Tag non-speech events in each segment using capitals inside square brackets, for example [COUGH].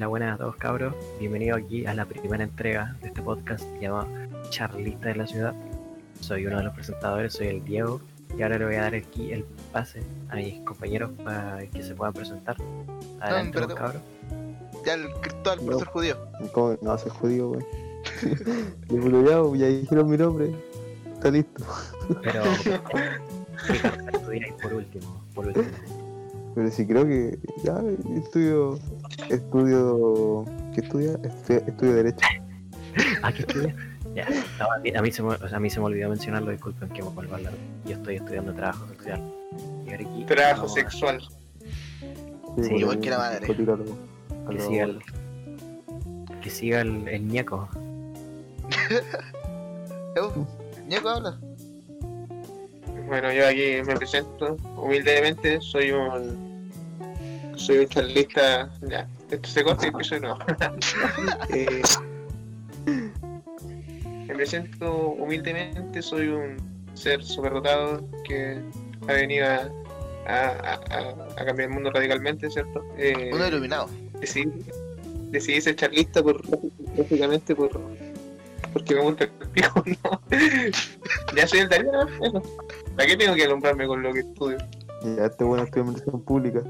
Hola, buenas a todos cabros. Bienvenido aquí a la primera entrega de este podcast llamado Charlista de la Ciudad. Soy uno de los presentadores, soy el Diego. Y ahora le voy a dar aquí el pase a mis compañeros para que se puedan presentar. Adelante, vos, cabros. Ya el Cristóbal por No. ser judío. ¿Cómo? No, soy judío. Le puro ya, ya dijeron mi nombre. Está listo. Pero, [LAUGHS] ¿qué carrera estudiáis por último? Por último. Pero sí creo que ya estudio. Estudio. ¿Qué estudia? Estudio, estudio Derecho. [LAUGHS] ¿Ah, qué estudias? Ya, no, a, mí, a, mí se me, o sea, a mí se me olvidó mencionarlo, disculpen que me vuelvo a hablar. Yo estoy estudiando trabajo sexual. Y ahora aquí Trabajo a- sexual. Sí, igual que la madre. A Que lo- siga el, que siga el, el ñaco. [LAUGHS] Eu, Ñeco habla. Bueno, yo aquí me presento humildemente, soy un soy un charlista, ya, esto se corta y empiezo de nuevo. [LAUGHS] Eh, [LAUGHS] me presento humildemente, soy un ser superdotado que ha venido a, a, a- a cambiar el mundo radicalmente, ¿cierto? Eh, Uno iluminado. decidí, decidí ser charlista por básicamente por porque me gusta el pico, [LAUGHS] ¿no? ya soy el Darío. ¿Para qué tengo que alumbrarme con lo que estudio? Ya este bueno estudia administración pública.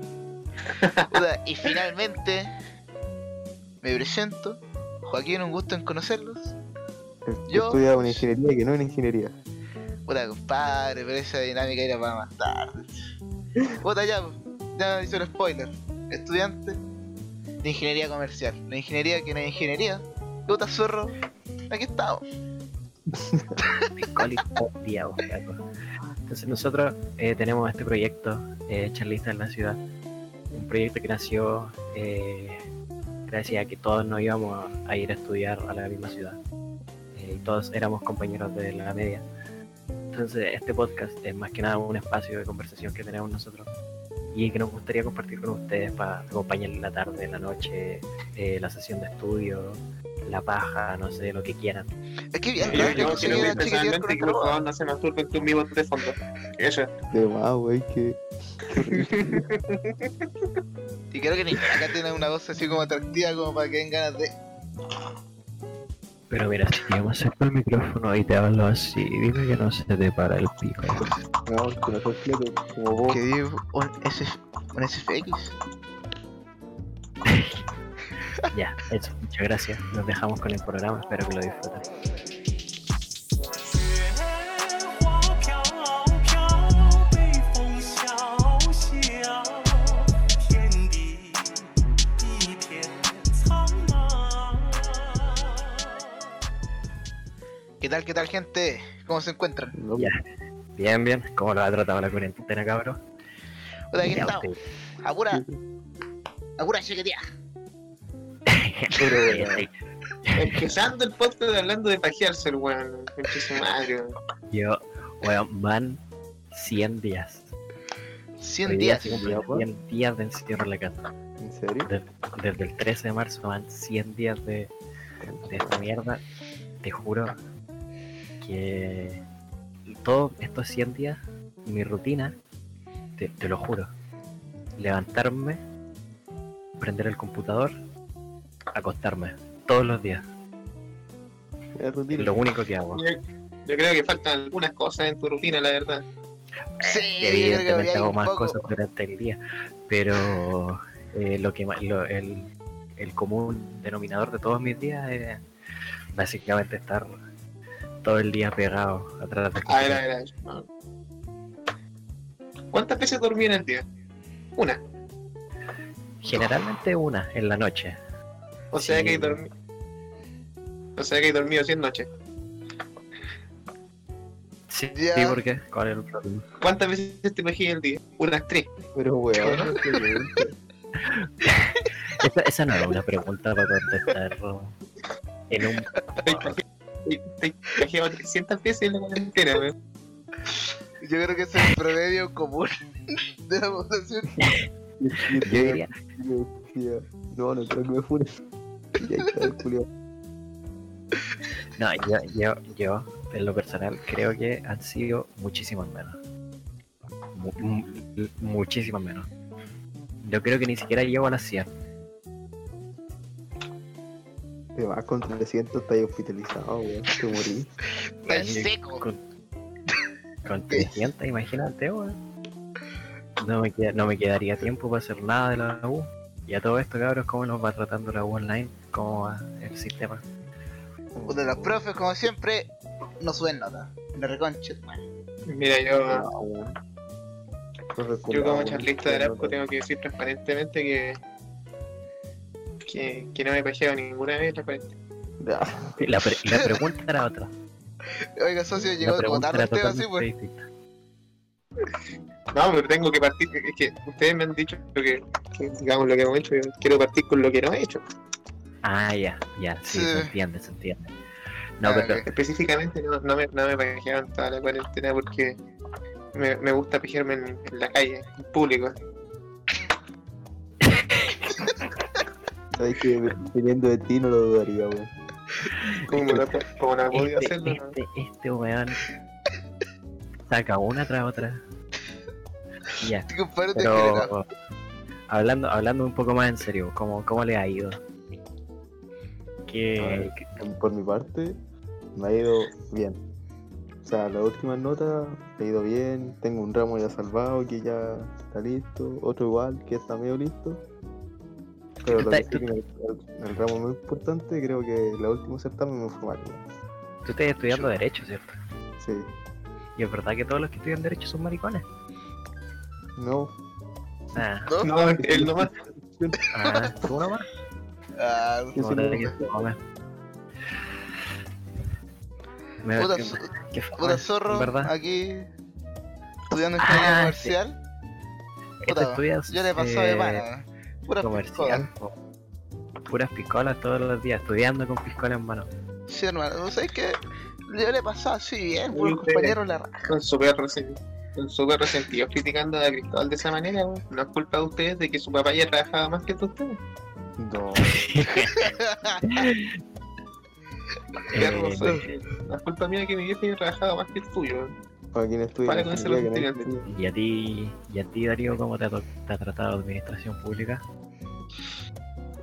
[LAUGHS] Y finalmente me presento. Joaquín, un gusto en conocerlos. Yo- Estudia una ingeniería que no es una ingeniería. Puta, compadre, pero esa dinámica era para más tarde. Puta, ya, ya hice un spoiler. Estudiante de ingeniería comercial. La ingeniería que no es ingeniería. Puta, zorro. Aquí estamos. [LAUGHS] Entonces nosotros eh, tenemos este proyecto, eh, Charlista en la Ciudad, proyecto que nació eh, gracias a que todos nos íbamos a, ir a estudiar a la misma ciudad Eh, y todos éramos compañeros de la media. Entonces este podcast es más que nada un espacio de conversación que tenemos nosotros y que nos gustaría compartir con ustedes para acompañar la tarde, la noche, eh, la sesión de estudio, la paja, no sé, lo que quieran. Es que bien, Yo, ¿no? yo Yo quiero con personalmente que por favor no se masturben con mi voz de fondo. Eso. De más, wey, que. Y creo que ni acá tiene una voz así como atractiva como para que den ganas de. Pero mira, si yo me acerco el micrófono y te hablo así, dime que no se te para el pico. No, que no soy como vos. Que digo un, SF, un SFX. [LAUGHS] Ya, eso, muchas gracias. Nos dejamos con el programa, espero que lo disfruten. Tal, qué tal, gente? ¿Cómo se encuentran? Ya. Bien, bien. ¿Cómo lo ha tratado la cuarentena, cabrón? Puta, aquí estamos. A pura. Pura [LAUGHS] [LAUGHS] Empezando el podcast hablando de pajearse, el weón. Yo, weón, van 100 días. 100 Hoy día días. cumplen 100 días de encierro en la casa. ¿En serio? De- desde el 13 de marzo van 100 días de, de esta mierda. Te juro que todos estos 100 días, mi rutina, te, te lo juro, levantarme, prender el computador, acostarme, todos los días. Rutina. lo único que hago. Yo, yo creo que faltan algunas cosas en tu rutina, la verdad. Sí, que evidentemente hago más poco. cosas durante el día, pero eh, lo que lo- el, el común denominador de todos mis días es básicamente estar todo el día pegado atrás del A ver, a computador. ver, a ver. no. ¿Cuántas veces dormí en el día? Una. Generalmente una en la noche. O sea Sí. que hay dormido. O sea que he dormido 100 noches. Sí, Ya. sí, ¿por qué? ¿Cuál es el problema? ¿Cuántas veces te imaginas el día? Unas tres. Pero weón. [LAUGHS] Esa, esa no era una pregunta para contestar en un Te pajeado 300 veces en la cuarentena, weón. Yo creo que ese es el promedio común [LAUGHS] de la población. Yo diría, No, no creo que me funes. Y ahí está el culiao. no, yo, yo, yo, en lo personal, creo que han sido muchísimos menos. Mu- mu- muchísimos menos. Yo creo que ni siquiera llego a las 100. Te vas con 300, estás hospitalizado, weón. Te morís. [LAUGHS] Está Weón, seco. Con, con 300, imagínate, weón. No me, queda- no me quedaría tiempo para hacer nada de la U. Y a todo esto, cabros, ¿cómo nos va tratando la U online? ¿Cómo va el sistema? Uno de los profes, como siempre, no suben nota. Me reconche, man. Mira, yo, Ah, weón. Yo como weón. charlista de Arapco tengo que decir transparentemente que, que, que no me he pajeado ninguna vez la cuarentena. La, pre- la pregunta era otra. Oiga, socio, llegó como tarde tema así, pues. distinta. No, pero tengo que partir, es que ustedes me han dicho que, que digamos lo que hemos hecho, yo quiero partir con lo que no he hecho. Ah, ya, ya, sí, Sí. se entiende, se entiende. No, Ah, pero. Específicamente no, no me, no me pajeaba en toda la cuarentena porque me, me gusta pajearme en, en la calle, en público. Sabes que dependiendo de ti no lo dudaría, weón. Como no, como no podía este, hacerlo, ¿no? este, este weón saca una tras otra. Ya, [LAUGHS] Este pero hablando, hablando un poco más en serio, ¿cómo, cómo le ha ido? A ¿Qué, ver, Por mi parte, me ha ido bien. O sea, las últimas notas me ha ido bien. Tengo un ramo ya salvado que ya está listo. Otro igual que está medio listo. Pero lo que sí que en el, en el ramo muy importante, creo que el último certamen me fue mal. tú estás estudiando Derecho, ¿cierto? Sí. Y es verdad que todos los que estudian Derecho son maricones. No, Ah, ¿No? No, él nomás. ah, ¿tú nomás? Ah, No, sí no- que fome. Me puta, qué- zo- qué fome, puta zorro, en ¿verdad? aquí estudiando Ah, ingeniería sí. comercial. ¿Esto Puta, estudias yo le pasó de eh, pana. Pura comercial? Puras piscolas todos los días, estudiando con piscola en mano. Sí, hermano. ¿No sabes qué? Yo le pasaba así bien, Uy, puro usted- compañero la raja. Con su perro resentido. Con su perro resentido criticando a Cristóbal de esa manera, weón. No es culpa de ustedes de que su papá ya trabajaba más que ustedes. no. [LAUGHS] Eh, No es culpa mía que mi vieja ya trabajaba más que el tuyo, weón. Para quien estudia Para con ese ingeniería, que no resentimiento. hay ¿Y a ti, y a ti Darío, cómo te ha, te ha tratado la administración pública?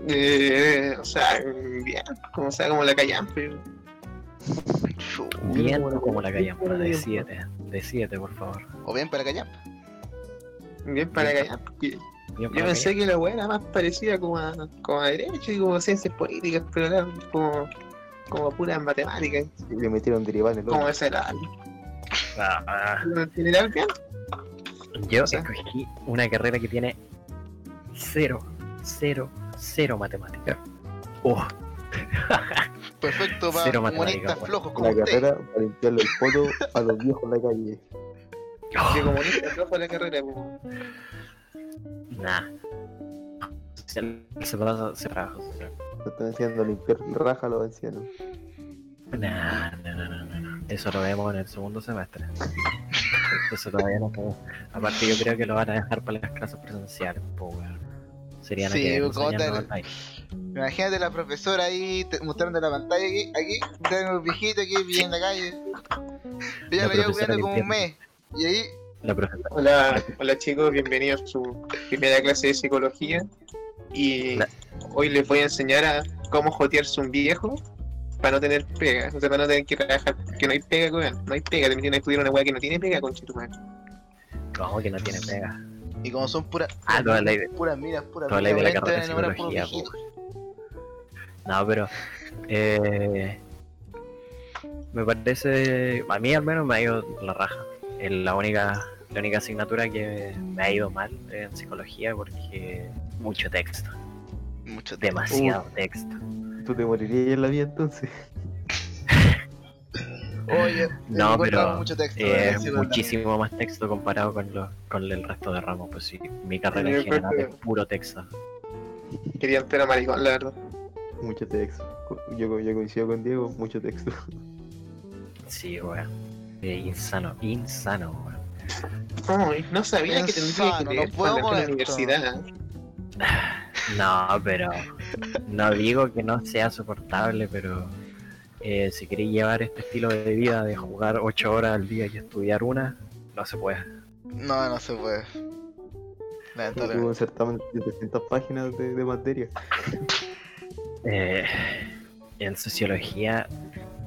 Eh, o sea, bien, como sea, como la callampe. [LAUGHS] Bien como la- como la callampa, de callampa. 7, de 7 por favor. O bien para callar. Bien para. Bien Yo pensé que la weá era más parecida como a, como a derecho y como a ciencias políticas, pero era como, como puras matemáticas, Le metieron el como esa era. Ah, bien. yo O sea. escogí una carrera que tiene 0, 0, 0 matemática. Oh, [LAUGHS] Perfecto Cero para bueno. flojos como La usted. carrera para limpiarle el poto a los viejos en la calle. Que comunista flojo la carrera, como. nah. Se, se pasa, se trabaja. Se están a limpiar raja a los ancianos. Nah, no. Eso lo vemos en el segundo semestre. Eso todavía no puedo. Aparte, yo creo que lo van a dejar para las clases presenciales, pues, weón. Serían Sí, aquellos ¿cómo enseñando te- online. Imagínate la profesora ahí te- mostrando la pantalla aquí, aquí, tengo un viejito aquí viviendo en la calle. Ella La lo lleva profesora cuidando como un mes. Y ahí, La profesora. Hola, hola chicos, bienvenidos a su primera clase de psicología. Y La- hoy les voy a enseñar a cómo jotearse un viejo para no tener pega, o sea, para no tener que trabajar, que no hay pega, weón, no hay pega, te metieron a estudiar una weá que no tiene pega, conchetumare. ¿Cómo que no tiene pega? y como son puras Ah, toda la idea. puras miras, puras toda la miras, idea de la enamorar puros psicología, viejitos. No, pero. Eh, me parece. A mí al menos me ha ido la raja. Es la única, la única asignatura que me ha ido mal en psicología porque mucho texto. Mucho. Demasiado texto. ¿Tú te morirías en la vida entonces? [LAUGHS] Oye, No, pero, mucho texto. Eh, muchísimo más texto comparado con, lo, con el resto de ramos. Pues sí, mi carrera en general es puro texto. Quería entera maricón, la verdad. Mucho texto. Yo, yo coincido con Diego, mucho texto. Sí, weón. Eh, insano, insano, weón. Ay, no sabía que tendría que no puedo la esto. universidad. [LAUGHS] No, pero no digo que no sea soportable, pero eh, si queréis llevar este estilo de vida de jugar 8 horas al día y estudiar una, no se puede. No, no se puede. Lamentablemente. un certamen de 700 páginas de, de materia. [LAUGHS] Eh, en sociología,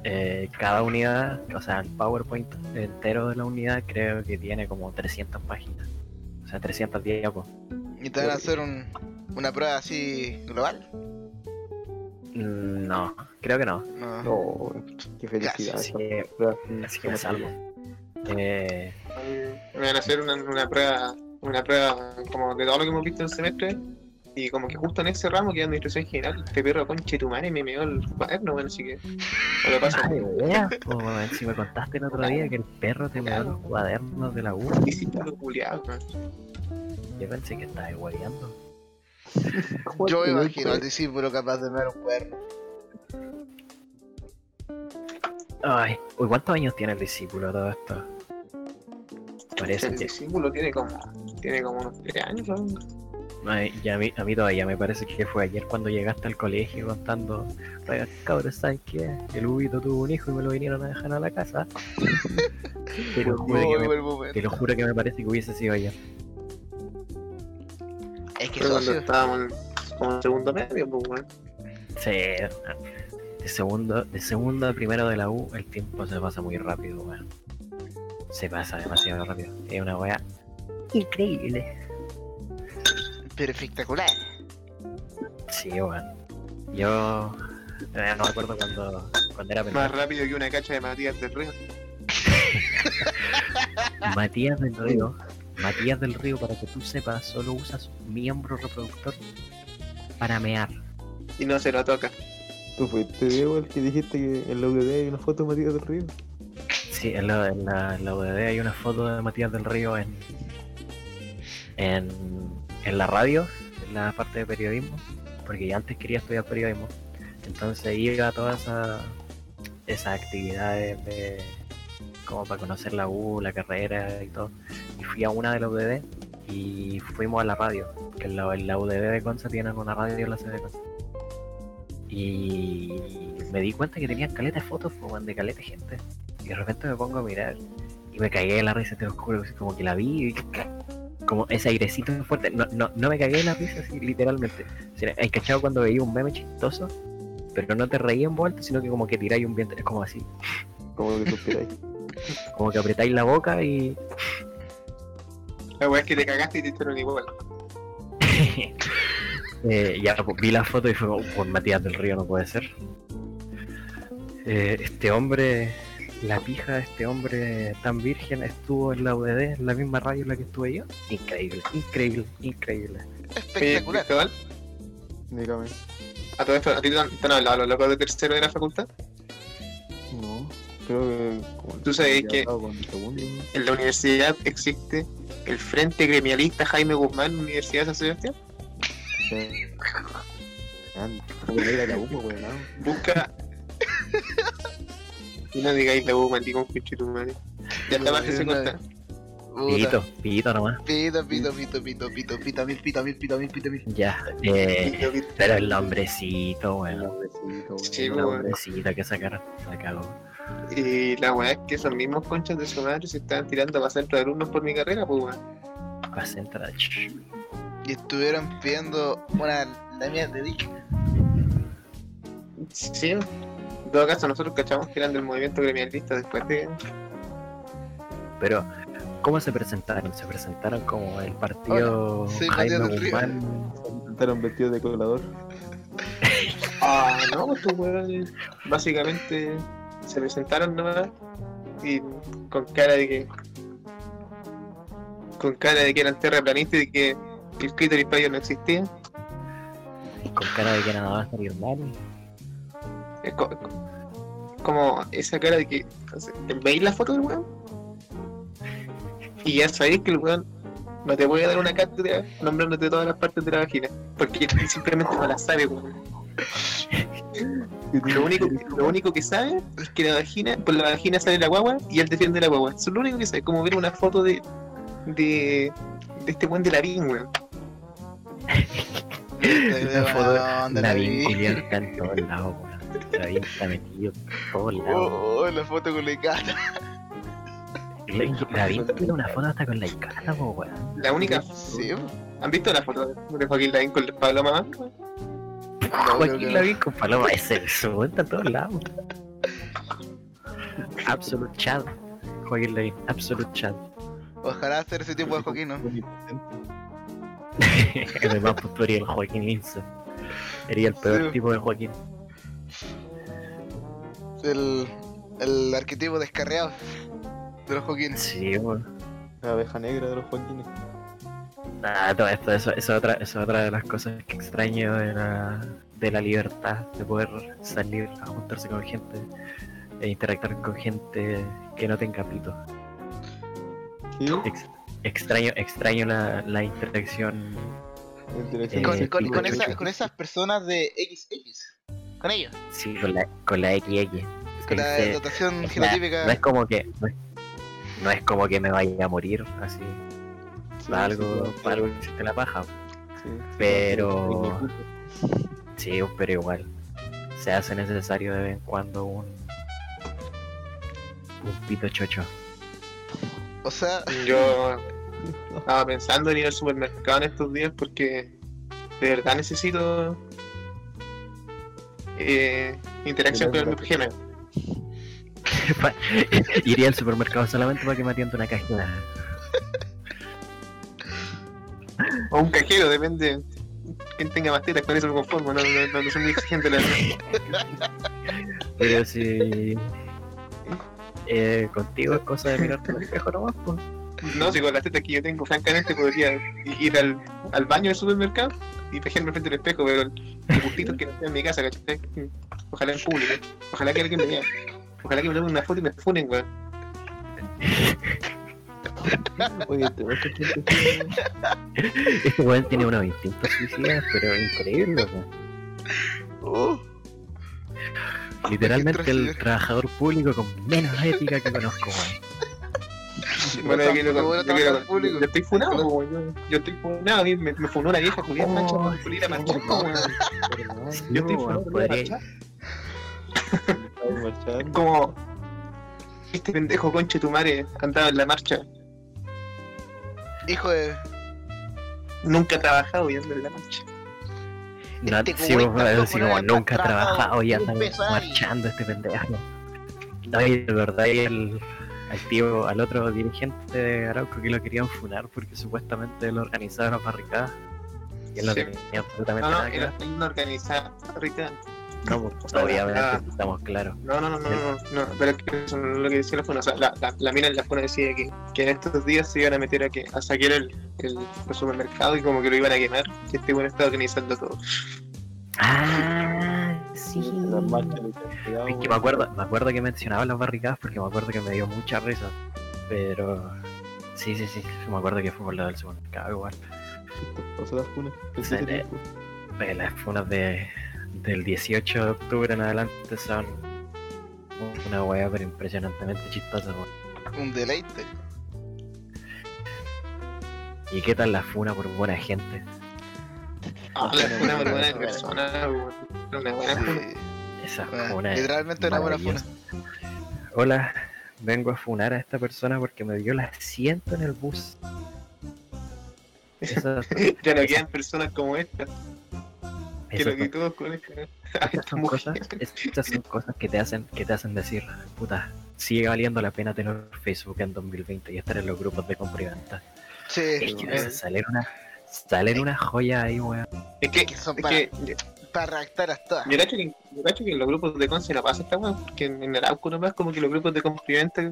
eh, cada unidad, o sea, el PowerPoint entero de la unidad creo que tiene como 300 páginas. O sea, 300 diapos. ¿Y te van a hacer un, una prueba así global? Mm, No, creo que no. No. No, qué felicidad. Prueba. Así que me salvo. Eh, Me van a hacer una, una prueba, una prueba como de todo lo que hemos visto en el semestre. Y como que justo en ese ramo que es administración general, este perro conche tu madre me meó el cuaderno, bueno, así que. Lo de veras, po, weón, si me contaste el otro día que el perro te me los cuadernos de la U, lo culiado, man. Yo pensé que estabas guayando. Yo me imagino al discípulo capaz de ver un cuerno. Ay, uy, ¿cuántos años tiene el discípulo todo esto? Parece El que discípulo tiene como, tiene como unos 3 años, ¿no? Ay, ya a, mí, a mí todavía me parece que fue ayer cuando llegaste al colegio contando, oiga, cabros, ¿sabes qué? El Ubito tuvo un hijo y me lo vinieron a dejar a la casa. [LAUGHS] te, lo juro que me, te lo juro que me parece que hubiese sido ayer. Cuando estábamos en- como en segundo medio, pues, weón. Sí, de segundo, de segundo a primero de la U, el tiempo se pasa muy rápido, weón. Se pasa demasiado rápido. Es una weá increíble. Pero espectacular. Sí, weón. Yo eh, no me acuerdo cuando, cuando era Más pendejo. rápido que una cacha de Matías del Río. [LAUGHS] Matías del Río. Matías del Río, para que tú sepas, solo usa su miembro reproductor para mear. Y no se lo toca. ¿Tú fuiste, Diego, el que dijiste que en la UDD hay una foto de Matías del Río? Sí, en la, en la, en la UDD hay una foto de Matías del Río en, en, en la radio, en la parte de periodismo, porque ya antes quería estudiar periodismo. Entonces iba a todas esa- esas actividades de como para conocer la U, la carrera y todo. Y fui a una de la UDD y fuimos a la radio, que en la, en la UDD de Conce tienen una radio en la sede de Conce. Y me di cuenta que tenían caleta de fotos weón, de caleta de gente. Y de repente me pongo a mirar y me cagué de la risa, te lo juro, como que la vi y [LAUGHS] como ese airecito fuerte. No, no, no me cagué de la risa así, literalmente. ¿Hay cachado cuando veía un meme chistoso? Pero no te reí en vuelta, sino que como que tiráis un viento. Es como así. Como que suspiráis. [LAUGHS] Como que apretáis la boca y. La weá es que te cagaste y te hicieron igual. [LAUGHS] Eh, ya pues, vi la foto y fue como, pues Matías del Río no puede ser. Eh, este hombre, la pija de este hombre tan virgen estuvo en la UDD, en la misma radio en la que estuve yo. Increíble, increíble, increíble. Espectacular. Dígame. ¿a todo esto, a ti te han, te han hablado los locos de tercero de la facultad? Creo que. Tú sabes que-. En la universidad existe el Frente Gremialista Jaime Guzmán, Universidad de San Sebastián. Sí. Pues. Busca. y no digáis la U, maldito pinche tu madre. Ya está baja ese corta. Puta. Pito, pito nomás. Pito, pito, pito, pito, pito, pito, mil, pito, mil, pito, mil, pito, mil. Ya, eh, pero el nombrecito, weón. Sí, El nombrecito que sacaron, la cagó. Y la weá es que esos mismos conchas de su madre se estaban tirando para centro de alumnos por mi carrera, pues weón. Va a centrar. Y estuvieron pidiendo una la mía de Dick. Sí. En todo caso, nosotros cachamos que eran del movimiento gremialista después de. Pero, ¿cómo se presentaron? Se presentaron como el partido Hola, soy Jaime. Guzmán. Estaban vestidos de colador. Ah, no, pues estos weones básicamente se presentaron nomás y con cara de que. con cara de que eran terraplanistas y de que el clítoris para ellos no existía. con cara de que nada a salir mal. Es co- como esa cara de que. no sé, ¿Veis la foto del weón? Y ya sabéis que el weón no te puede dar una cátedra nombrándote todas las partes de la vagina. Porque simplemente no la sabe, weón. [LAUGHS] Lo único, [LAUGHS] lo único que sabe es que la vagina, por la vagina sale la guagua y él defiende la guagua. Eso es lo único que sabe, como ver una foto de. de. de este buen de la weón. Una foto ¿Dónde La la vi vi? culiao, está en todos lados, weón. La vi está metido en todos lados. Oh, la foto con la Icata. La vi tiene una foto hasta con la Icata, weón. La única. Sí, ¿Han visto la foto de Joaquín Lavín con Pablo Mamá? Que Joaquín no. Lavín con Paloma, ese se monta a todos lados. Absolute Chad. Joaquín Lavín, Absolute Chad. Ojalá hacer ese tipo de Joaquín, ¿no? [LAUGHS] Además, pues tú el Joaquín Ince. Sería el peor Sí. tipo de Joaquín. El, el arquetipo descarriado de los Joaquines. Sí, bueno. La abeja negra de los Joaquines. Ah, todo esto, eso, eso, es otra, eso es otra de las cosas que extraño de la, de la libertad, de poder salir a juntarse con gente e interactuar con gente que no tenga pito. Ex- extraño, extraño la, la interacción. Eh, Con, con- con chucho. esa- con esas personas de XX. Con ellos. Sí, con la, con la XX. Con la dotación genotípica. no es como que no es, no es como que me vaya a morir así Sí, para algo sí, para algo que existe la paja. Sí, pero- sí, pero igual se hace necesario de vez en cuando un un pito chocho. O sea, Yo estaba pensando en ir al supermercado en estos días porque de verdad necesito eh, interacción con el género. [LAUGHS] Iría al supermercado solamente para que me atienda una cajera O un cajero, depende. Quien tenga más tetas, con eso me conformo. No, no, no, soy muy exigente, la verdad. [LAUGHS] pero si eh, contigo es cosa de mirarte al espejo nomás pues. No, si con las tetas que yo tengo, francamente, podría ir al, al baño del supermercado y pejarme frente al espejo, pero el gustito que no en mi casa, ¿cachai? Ojalá en público. Ojalá que alguien me vea. Ojalá que me tomen una foto y me funen, weón. [LAUGHS] Oye, te vas a gente este weón tiene unos instintos suicidas pero increíble uh, Literalmente el trabajador público con menos ética que conozco, weón. Bueno, yo quiero, Qué bueno yo quiero- trabajar en público. yo estoy funado, weón. yo, estoy funado, me, me funó una vieja Julián Mancha Oh, weón. Yo estoy funado [LAUGHS] como este pendejo conche tu madre andaba en la marcha, hijo de. nunca ha trabajado y anda en la marcha. No, Este sí, así no como nunca ha trabajado y anda marchando este pendejo. No, y de verdad y el, al tío, al otro dirigente de Arauco que lo querían funar porque supuestamente él organizaba las barricadas. Y él no Sí. tenía absolutamente No, no, nada que ver. organizada rica. No, obviamente ah. estamos claros. No, no, no, no, no, no, pero es que eso no es lo que decía la FUNA. O sea, la, la, la mina en la FUNA decía que, que en estos días se iban a meter a, que, a saquear el, el, el supermercado y como que lo iban a quemar. Que este bueno estaba organizando todo. Ah, sí. Es que me acuerdo, me acuerdo que mencionaba las barricadas porque me acuerdo que me dio mucha risa. Pero sí, sí, sí, me acuerdo que fue por lo del supermercado igual. Pasó las funas. Sí, Las funas de, del 18 de octubre en adelante son una wea pero impresionantemente chistosa. Un deleite. ¿Y qué tal la funa por buena gente? Ah, la FUNA por buena persona. Una buena FUNA. Esa funa es literalmente una buena funa. Hola, vengo a funar a esta persona porque me dio el asiento en el bus. [LAUGHS] Ya no quedan personas como esta. Que todos [LAUGHS] Estas esta son cosas, estas son cosas que te hacen, que te hacen decir, puta, sigue valiendo la pena tener Facebook en 2020 y estar en los grupos de compra y venta. Sí, Es que eh, salen una, salen una joya ahí, weón. Es que, que son es para- que para redactarlas todas. Yo cacho que, que en los grupos de Conce no pasa esta weá, porque en, en Arauco nomás como que los grupos de complemento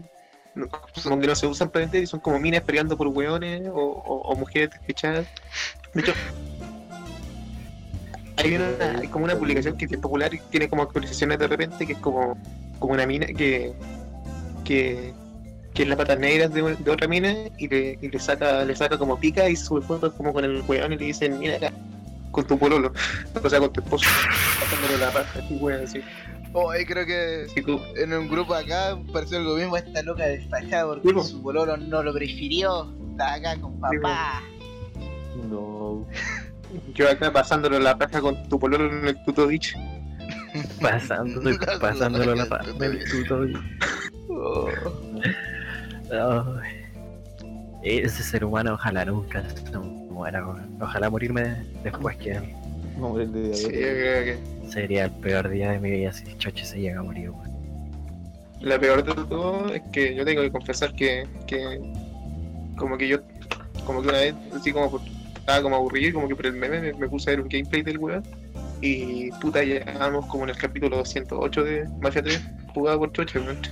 no, como que no se usan para vender y son como minas peleando por hueones o, o, o mujeres despechadas. De hecho, hay, una, hay como una publicación que es popular y tiene como actualizaciones de repente que es como, como una mina que, que, que es la patas negras de, de otra mina y le, y le saca le saca como pica y sube fotos como con el hueón y le dicen mira acá con tu pololo [LAUGHS] o sea con tu esposo pasándole la paja así weón así Oh, ahí creo que como- en un grupo acá pareció algo mismo. Esta loca despachada Sí, porque po. su pololo no lo prefirió. Está acá con papá. No. [LAUGHS] Yo acá pasándole la paja con tu pololo en el tuto dicho. [LAUGHS] Pasando, [LAUGHS] pasándolo la paz del tuto. Oh. [LAUGHS] Ay. Ese ser humano ojalá nunca se muera. Ojalá morirme después que él. De Sí, yo diabetes. creo que Sería el peor día de mi vida si Choche se llega a morir, la peor de todo es que yo tengo que confesar que, que como que yo, como que una vez, así como por- estaba como aburrido y como que por el meme me, me puse a ver un gameplay del weón y puta, ya vamos como en el capítulo 208 de Mafia 3, jugado por Choche, weón. [LAUGHS]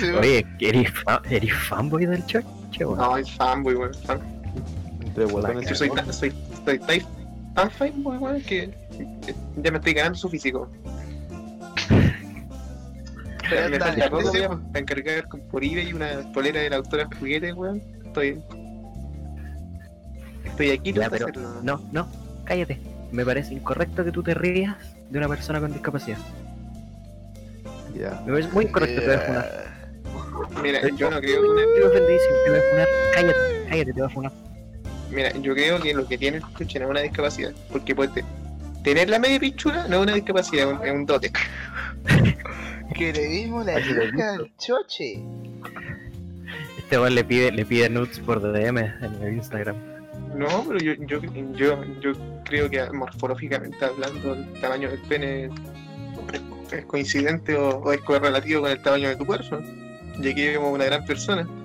Sí. Oye, ¿eres, fa- eres fanboy del Choche, weón? No, es fanboy, weón. fan. Yo soy tan, soy, soy tan, tan fanboy, weón, que ya me estoy ganando su físico. Me weón, para encargar con- por eBay una polera de la autora juguete, weón. Estoy. Estoy aquí Ya, para pero hacerlo. no, no, cállate. Me parece incorrecto que tú te rías de una persona con discapacidad. Ya. Me parece muy incorrecto, te voy a funar. Mira, yo no creo que una- Estoy ofendidísimo, te voy a funar. Cállate, cállate, te voy a funar. Mira, yo creo que lo que tiene el chuche no es una discapacidad. Porque puede te- tener la media pinchura no es una discapacidad, es un, es un dote. [LAUGHS] Que le vimos la chica al choche. Este weón le pide, le pide nudes por DM en el Instagram. No, pero yo, yo, yo, yo creo que morfológicamente hablando, el tamaño del pene es, coincidente o, o es correlativo con el tamaño de tu cuerpo. Ya que vemos una gran persona. [LAUGHS]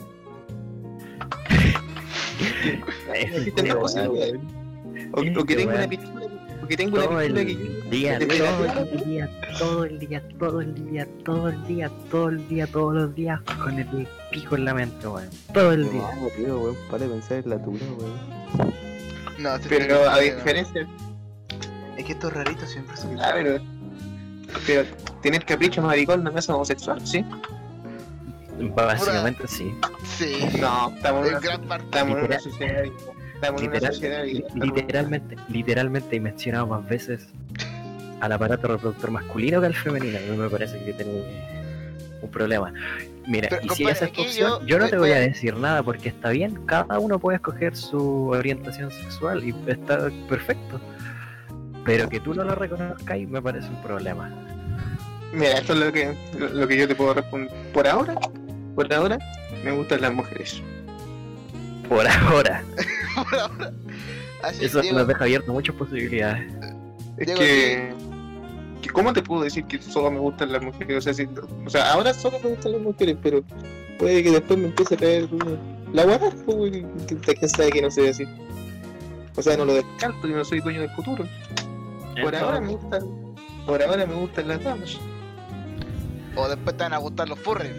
O, o que tengo una pintura, o que tengo una Todo el pintura que día, de todo el día, todo el día, todo el día, todo el día, todo el día, todos los días con el pico en la mente, weón. Todo el día. No, tío, weón, para de pensar en la tuya, weón. No, Pero a no, diferencia, Es que estos raritos siempre son. ah, pero, pero tener capricho maricón no me hace homosexual, ¿sí? Básicamente sí. Sí. No, estamos en una, gran parte. estamos en una sociedad. Estamos en una Literal- sociedad. y- literalmente, literalmente he mencionado más veces al aparato reproductor masculino que al femenino. A mí me parece que tiene un problema. Mira, Pero, y si esa es tu opción, yo- yo, no te voy- a voy a- decir nada porque está bien, cada uno puede escoger su orientación sexual y está perfecto. Pero que tú no lo reconozcas me parece un problema. Mira, esto es lo que, lo, lo que yo te puedo responder. Por ahora, por ahora, me gustan las mujeres. Por ahora, [LAUGHS] Por ahora. Así eso Diego, nos deja abiertas muchas posibilidades. Es Diego, que, que ¿Cómo te puedo decir que solo me gustan las mujeres? O sea, si- o sea, ahora solo me gustan las mujeres, pero puede que después me empiece a traer la guarda, pues, quién sabe que no sea así. O sea, no lo descarto, yo no soy dueño del futuro. Por ahora me gustan, por ahora me gustan las damas. O después te van a gustar los furries.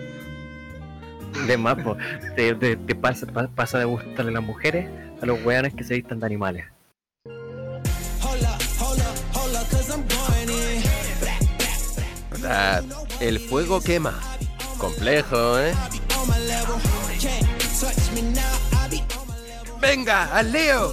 De más, po, te, te- te pasa, pa- pasa de gustarle a las mujeres a los weones que se vistan de animales. Sea, el fuego quema. Complejo, ¿eh? Venga, al lío.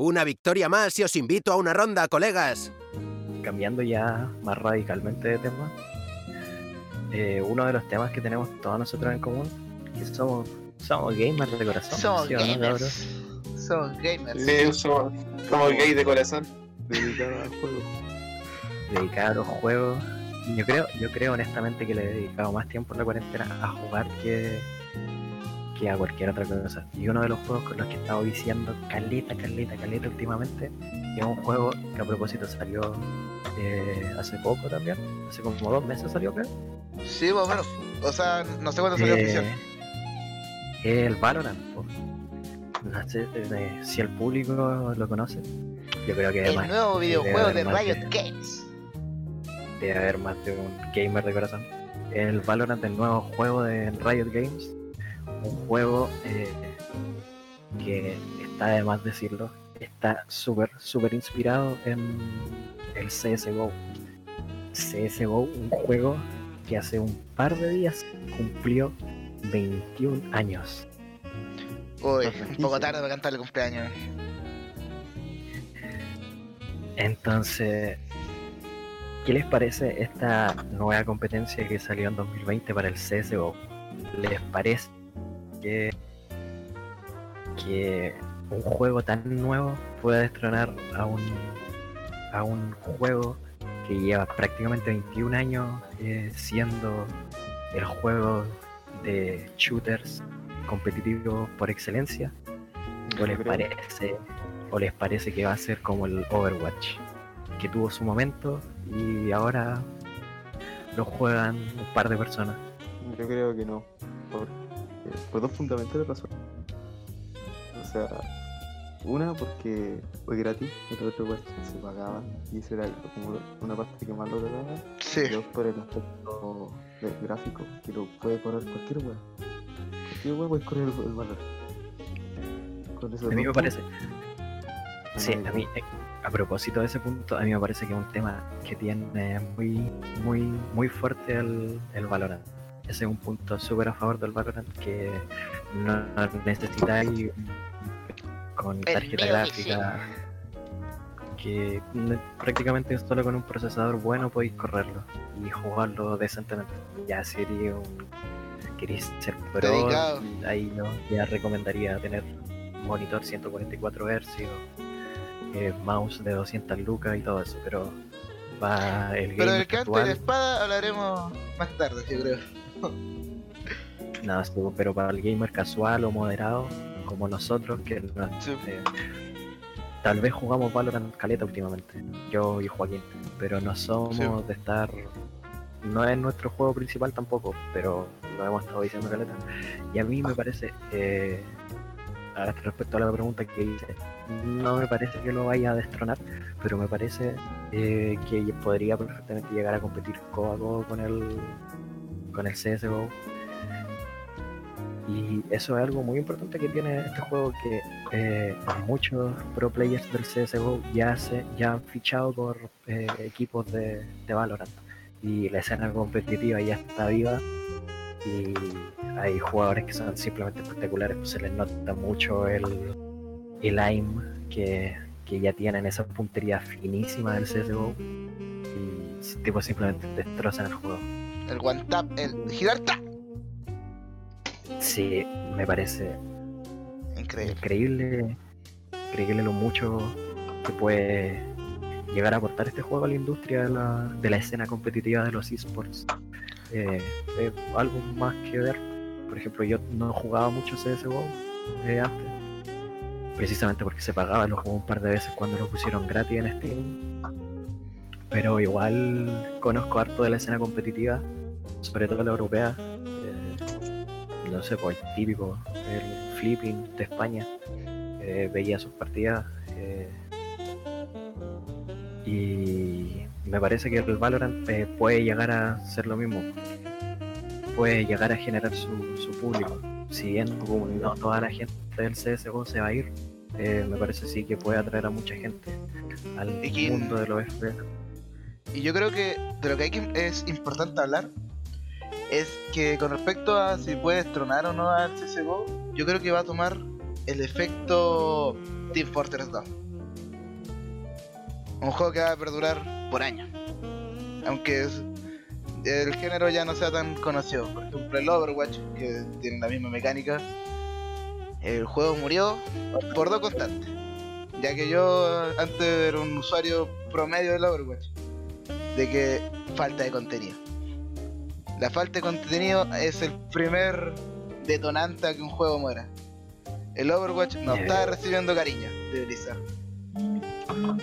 Una victoria más y os invito a una ronda, colegas. cambiando ya más radicalmente de tema, eh, uno de los temas que tenemos todos nosotros en común, que somos, somos gamers de corazón. Somos ¿sí o no, gamers. Somos gamers. Sí, somos, somos gays de corazón. Dedicado al juego. Dedicados a los juegos. Yo creo, yo creo honestamente que le he dedicado más tiempo en la cuarentena a jugar que, que a cualquier otra cosa. Y uno de los juegos con los que he estado viciando caleta, caleta, caleta últimamente, es un juego que a propósito salió eh, hace poco también, hace como dos meses salió creo. Sí, más o menos. O sea, no sé cuándo salió Eh, oficial. el Valorant. po. No sé eh, si el público lo conoce. Yo creo que El nuevo videojuego de Riot Games. debe haber más de un gamer de corazón. El Valorant, el nuevo juego de Riot Games. Un juego eh, que está de más decirlo. Está súper, súper inspirado en el CSGO. CSGO, un juego que hace un par de días cumplió 21 años. Uy, un poco tarde para cantar el cumpleaños. Entonces, ¿qué les parece esta nueva competencia que salió en 2020 para el CSGO? ¿Les parece que, que un juego tan nuevo pueda destronar a un, a un juego que lleva prácticamente 21 años eh, siendo el juego de shooters competitivo por excelencia, o les parece, o les parece que va a ser como el Overwatch, que tuvo su momento y ahora lo juegan un par de personas. Yo creo que no. Por dos fundamentales razones. O sea, una porque fue gratis, el otro pues se pagaba y eso era como una parte que más lo trataba. Sí. Y dos por el aspecto de- gráfico, que lo puede correr cualquier web. Cualquier web puede correr el, el valor. Con A mí me parece, puntos, sí, a mí, eh, a propósito de ese punto, a mí me parece que es un tema que tiene muy, muy, muy fuerte el, el Valorant. Ese es un punto súper a favor del Valorant que no necesitáis con tarjeta gráfica que prácticamente solo con un procesador bueno podéis correrlo y jugarlo decentemente. Ya sería un queréis ser pro, Dedicado. ahí yo ya recomendaría tener monitor 144 Hz, eh, mouse de 200 lucas y todo eso, pero va el Pero gamer del canto y la actual, espada hablaremos más tarde, yo creo. [LAUGHS] nada, sí, pero para el gamer casual o moderado, como nosotros, que no- Sí. eh, tal vez jugamos Valorant caleta últimamente, yo y Joaquín, pero no somos Sí. de estar, no es nuestro juego principal tampoco, pero lo hemos estado diciendo caleta, y a mí me parece, eh, a- respecto a la pregunta que hice, no me parece que lo vaya a destronar, pero me parece eh, que podría perfectamente llegar a competir codo a codo con el, con el CSGO. Y eso es algo muy importante que tiene este juego que eh, muchos pro players del CSGO ya se ya han fichado por eh, equipos de, de Valorant y la escena competitiva ya está viva y hay jugadores que son simplemente espectaculares, pues se les nota mucho el, el aim que, que ya tienen esa puntería finísima del CSGO y tipo simplemente destrozan el juego. El one tap, el girar tap. Sí, me parece Increíble. increíble, increíble lo mucho que puede llegar a aportar este juego a la industria de la, de la escena competitiva de los esports. Eh, algo más que ver. Por ejemplo, yo no jugaba mucho CSGO eh, antes, precisamente porque se pagaba, lo jugué un par de veces cuando lo pusieron gratis en Steam. Pero igual conozco harto de la escena competitiva, sobre todo la europea. eh, no sé, pues el típico, el flipping de España. eh, veía sus partidas. eh, y me parece que el Valorant puede llegar a ser lo mismo. Puede llegar a generar su, su público. Si bien no toda la gente del CSGO se va a ir, me parece sí que puede atraer a mucha gente al mundo de los FPS. Y yo creo que de lo que hay que, es importante hablar es que con respecto a si puedes tronar o no al CSGO, yo creo que va a tomar el efecto Team Fortress 2. Un juego que va a perdurar por años. Aunque es- el género ya no sea tan conocido. Por ejemplo, el Overwatch, que tiene la misma mecánica. El juego murió por dos constantes. Ya que yo antes era un usuario promedio del Overwatch de que falta de contenido. La falta de contenido es el primer detonante a que un juego muera. El Overwatch no Yeah. está recibiendo cariño de Blizzard.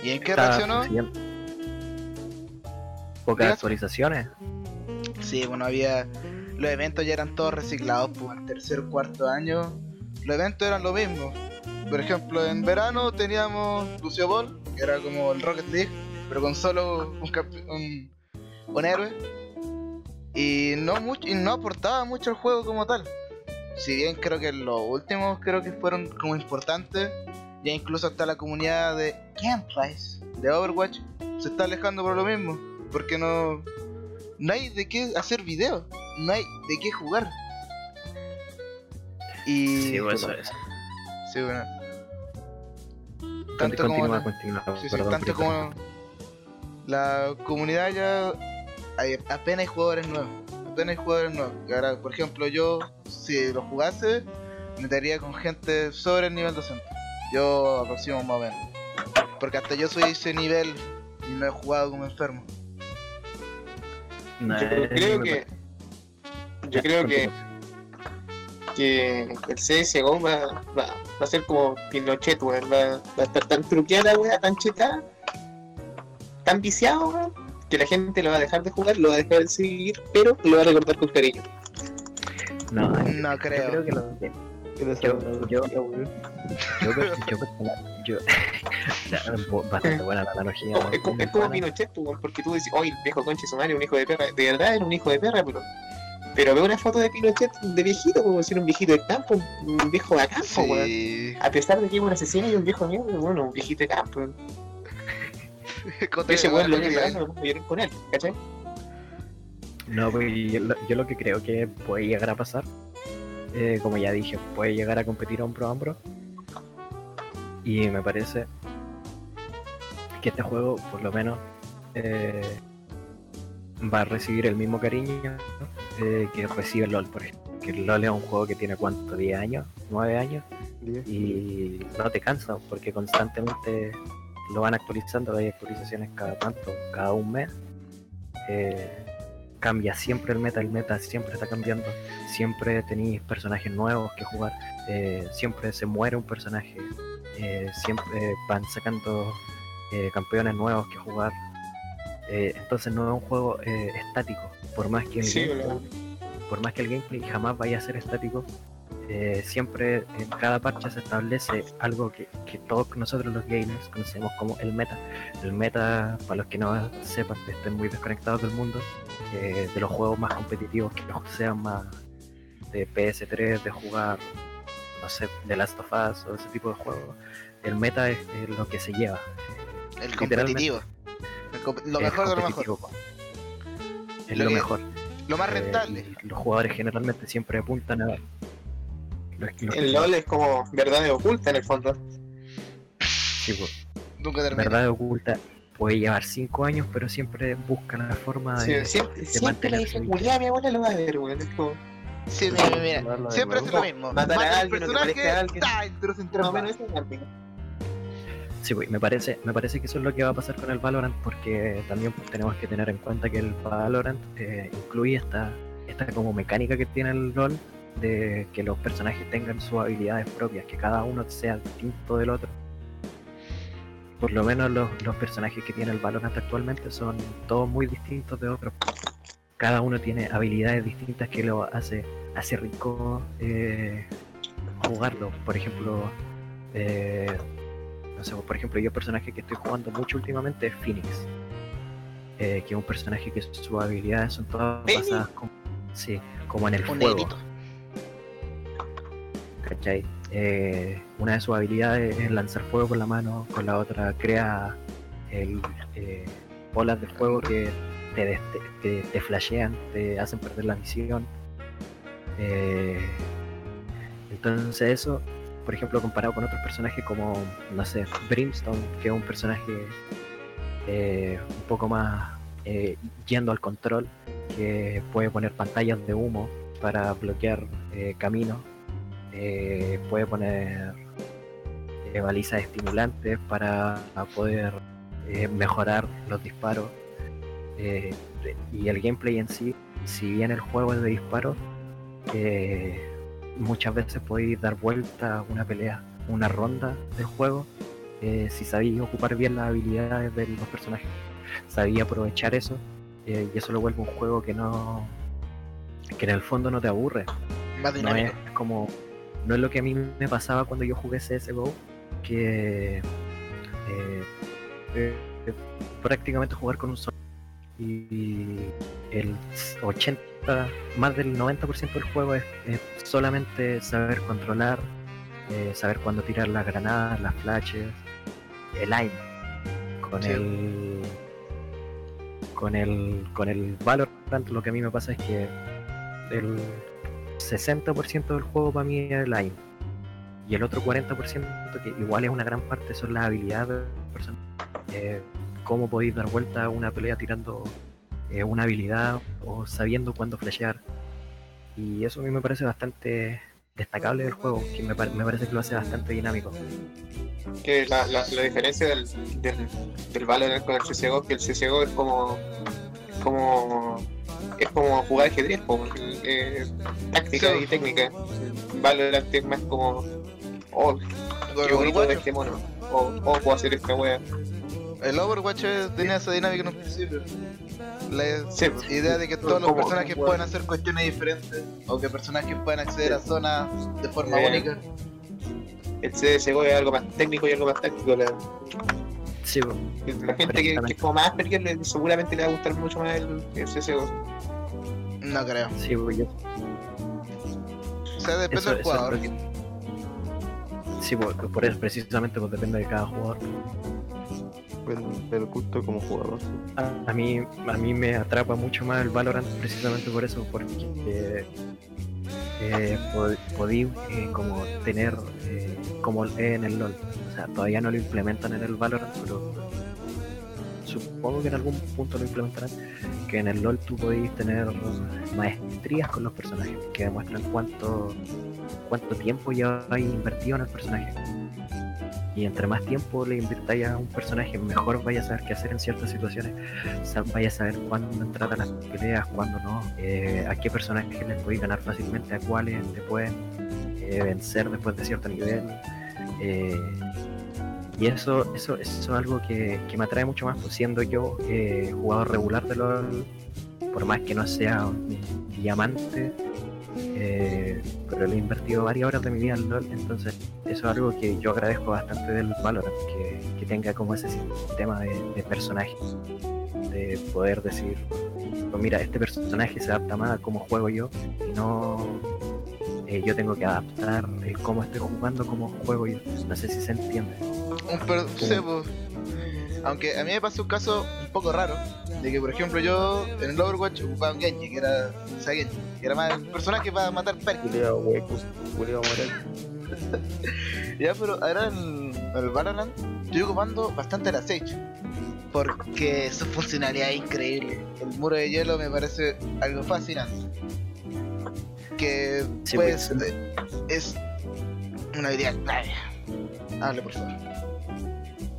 ¿Y en qué reaccionó? Pocas actualizaciones. Sí, bueno, había. Los eventos ya eran todos reciclados, pues en tercer cuarto año. Los eventos eran lo mismo. Por ejemplo, en verano teníamos Lucio Ball, que era como el Rocket League, pero con solo un, un, un héroe. Y no, mucho, y no aportaba mucho al juego como tal. Si bien creo que los últimos creo que fueron como importantes, ya incluso hasta la comunidad de gameplays de Overwatch se está alejando por lo mismo. Porque no, no hay de qué hacer videos, no hay de qué jugar. Y Sí, pues, eso es. sí, bueno. Tanto como Continúa, la- continúa. sí, sí, perdón, tanto Cristian. como la comunidad ya hay, apenas hay jugadores nuevos, apenas hay jugadores nuevos. Ahora, por ejemplo, yo si lo jugase me metería con gente sobre el nivel 200. Yo aproximo más o menos. Porque hasta yo soy ese nivel y no he jugado como enfermo. No, Yo creo que. Yo creo que, que el CSGO va, va, va a ser como Pinochet, weón. Va, va a estar tan truqueada, weón, tan chetada, tan viciado, weón, que la gente lo va a dejar de jugar, lo va a dejar de seguir, pero lo va a recordar con cariño. No, No yo creo. creo que lo que- ¿Quieres Yo- yo- yo, [LAUGHS] bastante buena la analogía. Es, como, es como buena. Pinochet, pues, weón, porque tú decís, oye, el viejo conche su madre, un hijo de perra. De verdad era un hijo de perra, pero. Pero veo una foto de Pinochet de viejito, como si era un viejito de campo, un viejo de campo, weón. Sí. A pesar de que es un asesino y un viejo mío, bueno, un viejito de campo. [LAUGHS] Con Ese weón lo pasa, no puedo llorar con él, ¿cachai? No, pues yo, lo- yo lo que creo que puede llegar a pasar, eh, como ya dije, puede llegar a competir hombro a hombro. Y me parece que este juego, por lo menos, eh, va a recibir el mismo cariño eh, que recibe el LOL, por ejemplo. Que LOL es un juego que tiene cuánto, 10 años, 9 años, y no te cansa porque constantemente lo van actualizando, hay actualizaciones cada tanto, cada un mes. Eh, cambia siempre el meta, el meta siempre está cambiando, siempre tenéis personajes nuevos que jugar, eh, siempre se muere un personaje, eh, siempre van sacando campeones nuevos que jugar. Entonces no es un juego estático, por más que el Sí, gameplay- por más que el gameplay jamás vaya a ser estático, eh, siempre en cada parche se establece algo que, que todos nosotros los gamers conocemos como el meta. El meta, para los que no sepan, que estén muy desconectados del mundo, eh, de los juegos más competitivos que sean más de PS3, de jugar, no sé, de Last of Us o ese tipo de juegos. El meta es, es lo que se lleva. El competitivo. El comp- lo mejor de lo mejor. Es Lo lo, mejor. Lo más Eh, rentable. los jugadores generalmente siempre apuntan a. los- los que- El LOL es como verdad oculta en el fondo. sí, pues, Nunca termina. verdad oculta puede llevar 5 años, pero siempre busca la forma Sí, de. siempre siempre la mantenerse hija vivo. culiada, mi abuela lo va a ver, weón. Es como, Sí, mira, mira, mira. De Siempre hace lo mismo. Matar a Mata al alguien que personaje, a. Sí, pues, me parece, me parece que eso es lo que va a pasar con el Valorant, porque también pues, tenemos que tener en cuenta que el Valorant eh, incluye esta, esta como mecánica que tiene el LOL de que los personajes tengan sus habilidades propias, que cada uno sea distinto del otro. Por lo menos los, los personajes que tiene el Valorant actualmente son todos muy distintos de otros. Cada uno tiene habilidades distintas que lo hace, hace rico eh, jugarlo. Por ejemplo, eh, no sé, por ejemplo, yo el personaje que estoy jugando mucho últimamente es Phoenix. eh, que es un personaje que sus habilidades son todas basadas como, sí, como en el Un fuego. ¿Cachai? Eh, una de sus habilidades es lanzar fuego con la mano, con la otra crea el, eh, bolas de fuego que te, te, te- flashean, te hacen perder la visión. Eh, entonces eso, por ejemplo, comparado con otros personajes como, no sé, Brimstone, que es un personaje un poco más eh, yendo al control, que puede poner pantallas de humo para bloquear caminos eh, puede poner eh, balizas estimulantes para poder eh, mejorar los disparos. y el gameplay en sí, si bien el juego es de disparos, muchas veces podéis dar vuelta a una pelea, una ronda del juego, si sabéis ocupar bien las habilidades de los personajes. Sabéis aprovechar eso, y eso lo vuelve un juego que no que en el fondo no te aburre Más no es como no es lo que a mí me pasaba cuando yo jugué CSGO que eh, eh, prácticamente jugar con un solo y el 80 más del 90% del juego es, es solamente saber controlar eh, saber cuándo tirar las granadas las flashes el aim con Sí. el con el con el Valorant lo que a mí me pasa es que el 60% del juego para mí es el aim. Y el otro 40%, que igual es una gran parte, son las habilidades del personaje. Eh, cómo podéis dar vuelta a una pelea tirando eh, una habilidad o sabiendo cuándo flashear. Y eso a mí me parece bastante destacable del juego, que me, pare- me parece que lo hace bastante dinámico. Que la, la, diferencia del, del, del con el CSGO es que el CSGO es como, como jugar ajedrez, po, eh, táctica Sí. y técnica. Valorant es más como, oh, qué bonito Overwatch, este mono, o oh, puedo hacer esta wea. el Overwatch tenía esa dinámica en un principio. La Sí, idea de que todos los como- personajes como- puedan hacer cuestiones diferentes o que personajes puedan acceder a zonas de forma Eh, única. El CSGO es algo más técnico y algo más táctico. La, Sí, po. la gente que, que es como más le- seguramente le va a gustar mucho más el, el CSGO. No creo. sí, po, yo- O sea, depende eso- del jugador. Sí, por, por eso precisamente pues depende de cada jugador. El, el gusto como jugador. sí. A, a mí a mí me atrapa mucho más el Valorant precisamente por eso, porque eh, pod- podí eh, como tener eh, como en el LOL. O sea, todavía no lo implementan en el Valorant, pero supongo que en algún punto lo implementarán. Que en el LOL tú podéis tener maestrías con los personajes que demuestran cuánto cuánto tiempo ya hay invertido en el personaje. Y entre más tiempo le invirtáis a un personaje, mejor vaya a saber qué hacer en ciertas situaciones. Vaya a saber cuándo entrar a las peleas, cuándo no, eh, a qué personajes les podéis ganar fácilmente, a cuáles te pueden eh, vencer después de cierto nivel. eh, y eso, eso, eso es algo que, que me atrae mucho más, pues, siendo yo eh, jugador regular de LOL, por más que no sea diamante, eh, pero le he invertido varias horas de mi vida en LOL, entonces eso es algo que yo agradezco bastante del Valorant, que, que tenga como ese sistema de, de personajes, de poder decir, pues mira, este personaje se adapta más a cómo juego yo, y no eh, yo tengo que adaptar eh, cómo estoy jugando, cómo juego yo. No sé si se entiende. Un per- sí, pues. Aunque a mí me pasó un caso un poco raro, de que por ejemplo yo en el Overwatch ocupaba un Genji, que era, o sea, Genji, que era más el personaje para matar perks. Moral. [LAUGHS] Ya, pero ahora en el Valorant estoy ocupando bastante la Sage. Porque su funcionalidad es increíble. El muro de hielo me parece algo fascinante. Que Sí, pues eh, es una habilidad clave. Hable por favor.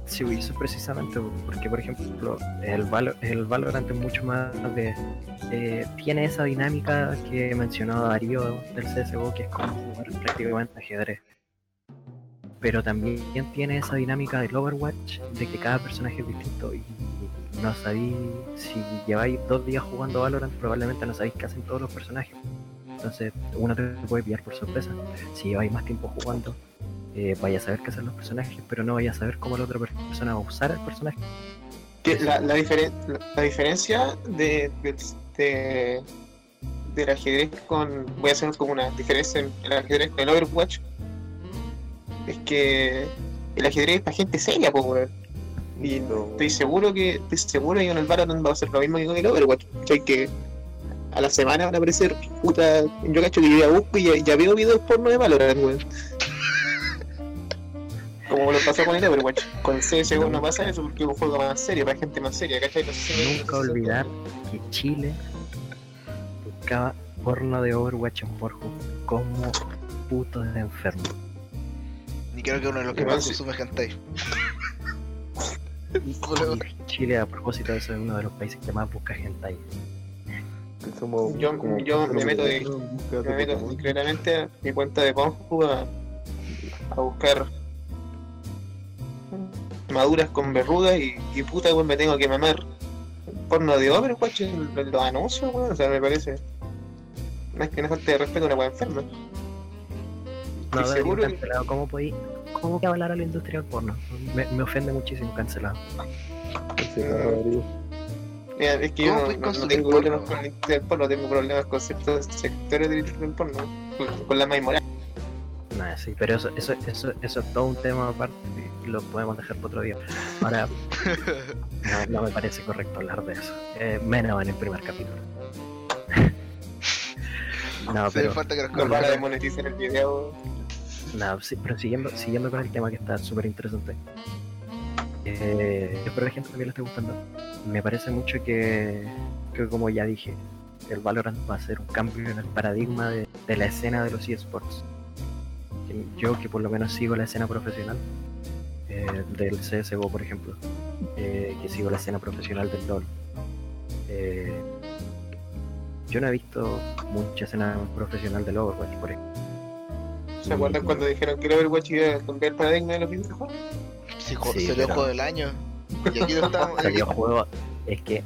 Sí, eso es precisamente porque, por ejemplo, el, Valo- el Valorant es mucho más de... eh, tiene esa dinámica que mencionó Darío del CSGO, que es como jugar prácticamente ajedrez. Pero también tiene esa dinámica del Overwatch, de que cada personaje es distinto y no sabéis, si lleváis dos días jugando Valorant, probablemente no sabéis qué hacen todos los personajes. Entonces, uno te puede pillar por sorpresa. Si lleváis más tiempo jugando, eh, vaya a saber qué hacen los personajes, pero no vaya a saber cómo la otra persona va a usar el personaje. La, la, diferen- la, la diferencia de, de, de- del ajedrez con. Voy a hacer como una diferencia en el ajedrez con el Overwatch. Es que el ajedrez es para gente seria, po, weón. Y No. estoy seguro que. Estoy seguro que con el Valorant va a ser lo mismo que con el Overwatch. ¿cachai? Que a la semana van a aparecer puta. Yo cacho que yo ya busco y ya, ya veo videos porno de Valorant, weón. Como lo pasó con el Overwatch. Con CSGO no pasa eso porque es un juego más serio, para gente más seria, ¿cachai? No sé si- Nunca olvidar que Chile buscaba porno de Overwatch en Pornhub como putos de enfermo. Y creo que uno de los que más consume hentai. [LAUGHS] Chile, a propósito de eso, es uno de los países que más busca gente ahí. Que somos Yo- como- yo me meto de- Yo me meto a mi cuenta de Pornhub a, a buscar maduras con verrugas y, y puta weón me tengo que mamar porno de en en los anuncios weón, o sea me parece es que no falte de respeto a una weá enferma. No, seguro que- cancelado. ¿Cómo podí? ¿Cómo que hablar a la industria del porno? Me, me ofende muchísimo cancelado. Darío. Mira, es que yo ¿Cómo no, tengo problemas con del porno, tengo problemas con ciertos sectores del porno, con, con la más moral. Nada, sí, pero eso, eso, eso, eso es todo un tema aparte y lo podemos dejar para otro día. Ahora, [LAUGHS] no, no me parece correcto hablar de eso. Eh, menos en el primer capítulo. [LAUGHS] no, Se pero, falta que nos desmonetizar el video. no, sí, pero siguiendo, siguiendo con el tema que está súper interesante. Eh, espero a la gente también le esté gustando. Me parece mucho que, que, como ya dije, el Valorant va a ser un cambio en el paradigma de, de la escena de los eSports. Yo que por lo menos sigo la escena profesional eh, del CSGO, por ejemplo, eh, que sigo la escena profesional del LoL. eh, yo no he visto mucha escena profesional del Overwatch, por ejemplo. ¿Se acuerdan cuando dijeron que el Overwatch iba a cambiar el paradigma de los videojuegos? Jo- Sí, salió pero- juego del año. Y aquí no [LAUGHS] estamos. Salió [LAUGHS] juego, es que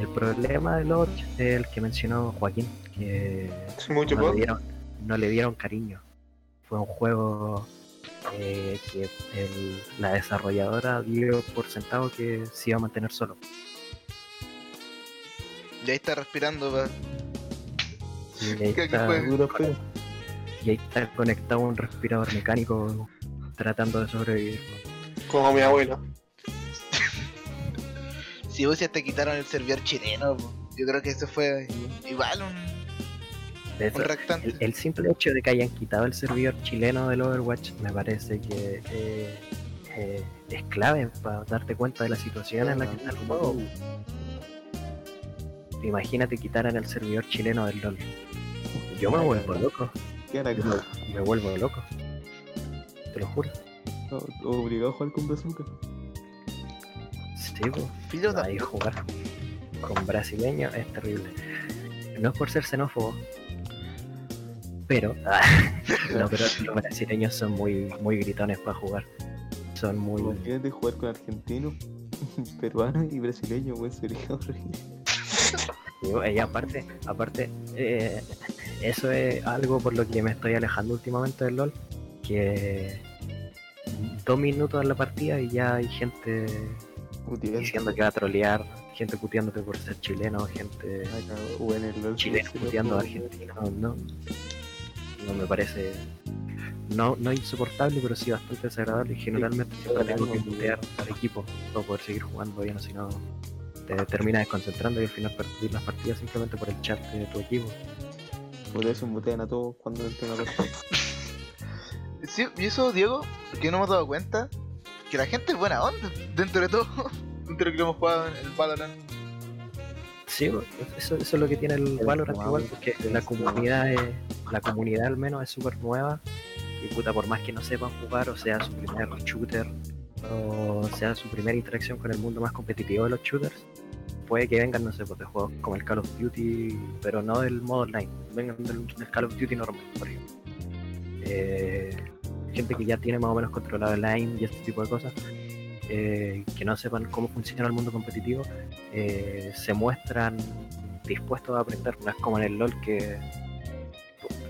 el problema Overwatch es el que mencionó Joaquín, que mucho no le dieron, no le dieron cariño. Fue un juego eh, que el- la desarrolladora dio por sentado que se iba a mantener solo. Y ahí está respirando, pa. Y [LAUGHS] ahí, ¿Qué- qué está, fue? Y ahí está conectado un respirador mecánico tratando de sobrevivir. Como mi abuelo. [LAUGHS] Si vos ya te quitaron el servidor chileno, yo creo que eso fue igual un, reactante. el, el simple hecho de que hayan quitado el servidor chileno del Overwatch me parece que eh, eh, es clave para darte cuenta de la situación en la que está el juego. Imagínate quitaran el servidor chileno del LOL. Yo me vuelvo loco, ¿Qué era que me vuelvo loco. Te lo juro. Obligado a jugar con bazooka? Sí, pues. Ahí jugar con brasileños es terrible. No es por ser xenófobo, pero, [LAUGHS] no, pero los brasileños son muy, muy gritones para jugar. Son muy. Imagínate jugar con argentinos, [LAUGHS] peruanos y brasileños, sería [LAUGHS] horrible. Y aparte, aparte, eh, eso es algo por lo que me estoy alejando últimamente del LOL. Que dos minutos en la partida y ya hay gente diciendo que va a trolear, gente puteándote por ser chileno, gente LOL chileno puteando a juego, argentinos. No, no me parece. No, no insoportable, pero sí bastante desagradable. Y generalmente siempre tengo que putear al equipo para poder seguir jugando bien, si no te terminas desconcentrando y al final perdís las partidas simplemente por el chat de tu equipo. Por eso mutean a todos cuando entran a. [LAUGHS] Sí, y eso, Diego, que no hemos dado cuenta, que la gente es buena onda, dentro de todo, [LAUGHS] dentro de lo que hemos jugado en el Valorant. Sí, eso, eso es lo que tiene el Valorant igual, porque la comunidad es, la comunidad al menos es súper nueva y puta por más que no sepan jugar o sea su primer shooter o sea su primera interacción con el mundo más competitivo de los shooters, puede que vengan, no sé, pues de juegos como el Call of Duty, pero no del modo online, vengan del, del Call of Duty normal, por ejemplo. Eh, gente que ya tiene más o menos controlado el line y este tipo de cosas, eh, que no sepan cómo funciona el mundo competitivo, eh, se muestran dispuestos a aprender. No es como en el LOL que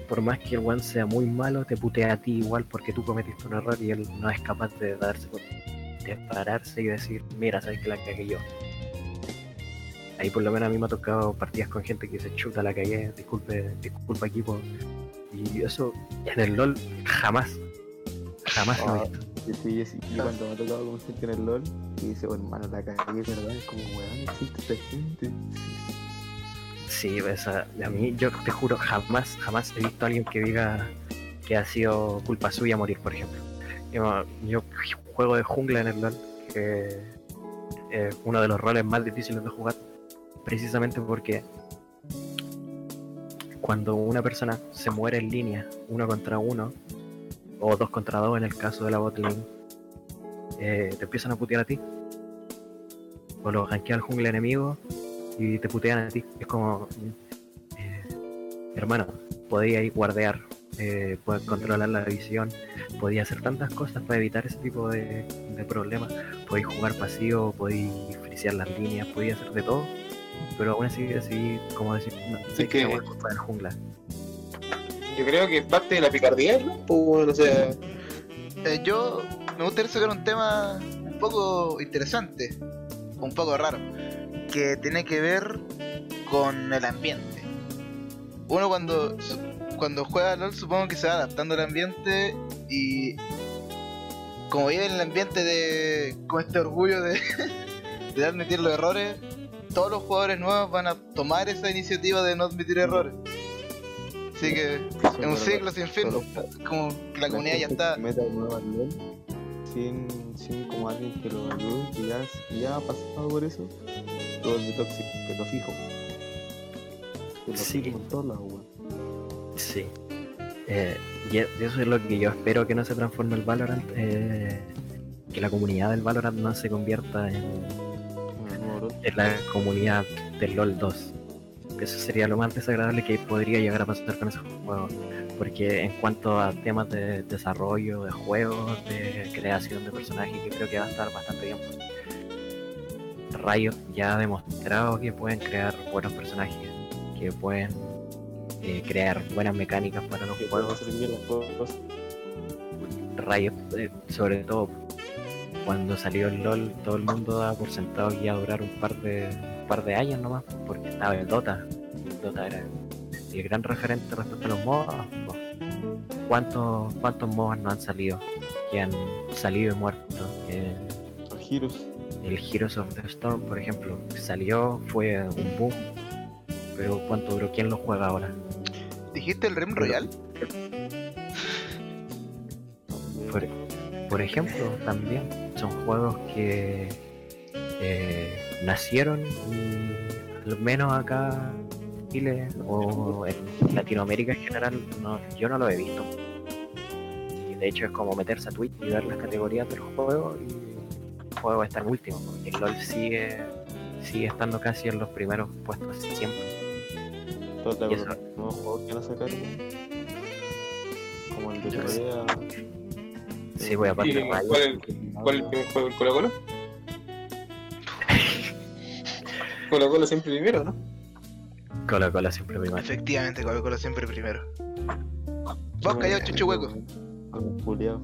por- más que el one sea muy malo, te putea a ti igual porque tú cometiste un error y él no es capaz de darse de pararse y decir, mira, sabes que la cagué yo. Ahí por lo menos a mí me ha tocado partidas con gente que se chuta la cagué, disculpe, disculpa equipo. Y eso en el LOL jamás, jamás lo he Ah, visto. Sí, sí, sí, y cuando me ha tocado con gente en el LOL y dice, oh, hermano, la cagué, ¿verdad? Es como, weón, existe esta gente. Sí, esa, a mí, yo te juro, jamás, jamás he visto a alguien que diga que ha sido culpa suya morir, por ejemplo. Yo, yo juego de jungla en el LoL, que es uno de los roles más difíciles de jugar, precisamente porque cuando una persona se muere en línea, uno contra uno, o dos contra dos en el caso de la bot lane, eh, te empiezan a putear a ti. O lo gankea el jungla enemigo y te putean a ti. Es como, eh, hermano, podía ir guardear, eh, controlar la visión, podía hacer tantas cosas para evitar ese tipo de, de problemas. Podéis jugar pasivo, podéis frisear las líneas, podéis hacer de todo, pero aún así decidí, como decir, no, sé que- que voy a jugar jungla. Yo creo que parte de la picardía, ¿no? Pues o sea, Eh, yo me gustaría sacar un tema un poco interesante, un poco raro, que tiene que ver con el ambiente. Uno cuando, su- cuando juega LOL supongo que se va adaptando al ambiente y como vive en el ambiente de con este orgullo de, [LAUGHS] de admitir los errores, todos los jugadores nuevos van a tomar esa iniciativa de no admitir errores. Así que es un ciclo sin fin, como que la comunidad ya está meta de nuevo al LOL sin, sin como alguien que lo ayude, que ya, que ya ha pasado por eso, todo es tóxico, que lo fijo. Que lo Sí. fijo en todos lados, weón. Sí. Eh, y e- y eso es lo que yo espero que no se transforme el Valorant. eh, que la comunidad del Valorant no se convierta en. En la comunidad del LOL 2. eso sería lo más desagradable que podría llegar a pasar con esos juegos. Porque en cuanto a temas de desarrollo de juegos, de creación de personajes, yo creo que va a estar bastante bien. Riot ya ha demostrado que pueden crear buenos personajes, que pueden eh, crear buenas mecánicas para los juegos. Riot, eh, sobre todo cuando salió el LOL, todo el mundo daba por sentado que iba a durar un par de, un par de años nomás, porque estaba el Dota. El Dota era el gran referente respecto a los po. ¿Cuántos, ¿Cuántos MOBAs no han salido? Que han salido y muerto. Eh, Los giros. el Heroes of the Storm, por ejemplo, salió, fue un boom. Pero ¿cuánto duró? ¿Quién lo juega ahora? ¿Dijiste el Rem Royal? Por, por ejemplo, también son juegos que eh, nacieron y al menos acá en Chile o en Latinoamérica en general, no, yo no lo he visto. Y de hecho es como meterse a Twitch y ver las categorías del juego y el juego está en último, porque el LOL sigue, sigue estando casi en los primeros puestos siempre. De eso- juegos que a. Como el de. Corea. Sí, voy a ¿Y partir de cuál, es- es el primer juego? ¿El Colo Colo? Colo Colo siempre primero, ¿no? Colo Colo siempre primero. Efectivamente, Colo Colo siempre primero. Vos callado, chuncho hueco. Juliado.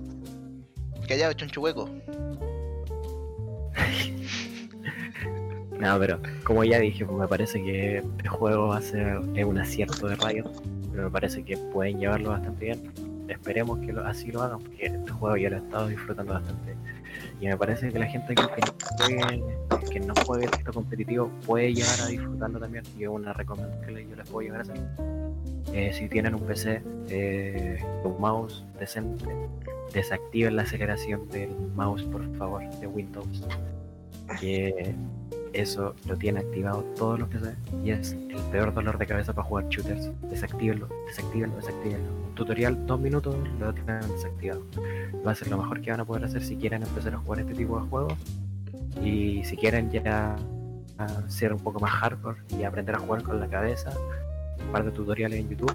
Callado, chuncho hueco. [LAUGHS] No, pero como ya dije, pues, me parece que este juego va a ser es un acierto de Riot, pero me parece que pueden llevarlo bastante bien. Esperemos que así lo hagan, porque este juego yo lo he estado disfrutando bastante. Y me parece que la gente que, no juegue, que esto competitivo puede llegar a disfrutarlo también. Y una recomendación que yo les puedo llegar a hacer. Eh, si tienen un PC, eh, un mouse decente, desactiven la aceleración del mouse, por favor, de Windows. Que eso lo tiene activado todos los PC y es el peor dolor de cabeza para jugar shooters. Desactívenlo, desactívenlo, desactívenlo. Tutorial, dos minutos, lo tienen desactivado. Va a ser lo mejor que van a poder hacer si quieren empezar a jugar este tipo de juegos. Y si quieren ya a ser un poco más hardcore y aprender a jugar con la cabeza, un par de tutoriales en YouTube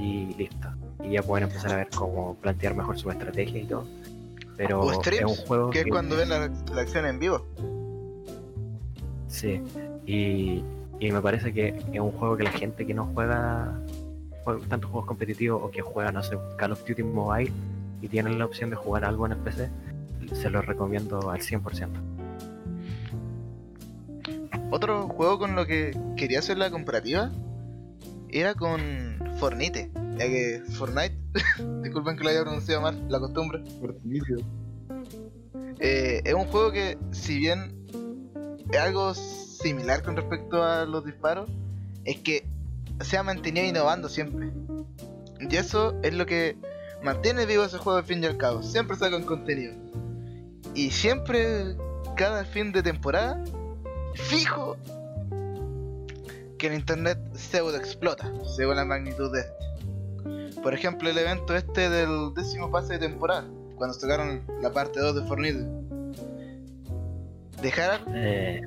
y listo. Y ya pueden empezar a ver cómo plantear mejor su estrategia y todo. Pero O es un juego que es cuando ven la, la acción en vivo. Sí, y, y me parece que es un juego que la gente que no juega tantos juegos competitivos o que juega, no sé, Call of Duty Mobile y tienen la opción de jugar algo en el PC, se lo recomiendo al 100%. Otro juego con lo que quería hacer la comparativa era con Fornite. Ya que Fortnite, [LAUGHS] disculpen que lo haya pronunciado mal, la costumbre. Fortnite. Eh, es un juego que, si bien es algo similar con respecto a los disparos, es que se ha mantenido innovando siempre. Y eso es lo que mantiene vivo ese juego al fin y al cabo. Siempre sacan contenido. Y siempre, cada fin de temporada, fijo que el internet pseudo explota, según la magnitud de este. Por ejemplo, el evento este del décimo pase de temporada, cuando sacaron la parte 2 de Fortnite. Dejaron, Eh,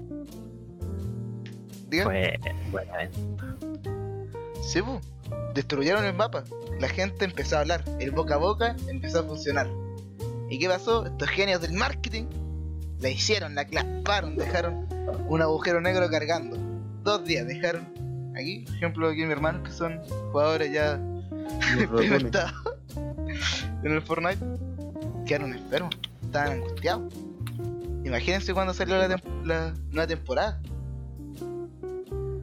fue sí, pu, destruyeron el mapa. La gente empezó a hablar, el boca a boca empezó a funcionar. ¿Y qué pasó? Estos genios del marketing la hicieron, la claparon, dejaron un agujero negro cargando. Dos días dejaron. Aquí, por ejemplo, aquí mi hermano que son jugadores ya [LAUGHS] experimentados en el Fortnite, quedaron enfermos, estaban angustiados. Imagínense cuando salió la, tem- la nueva temporada.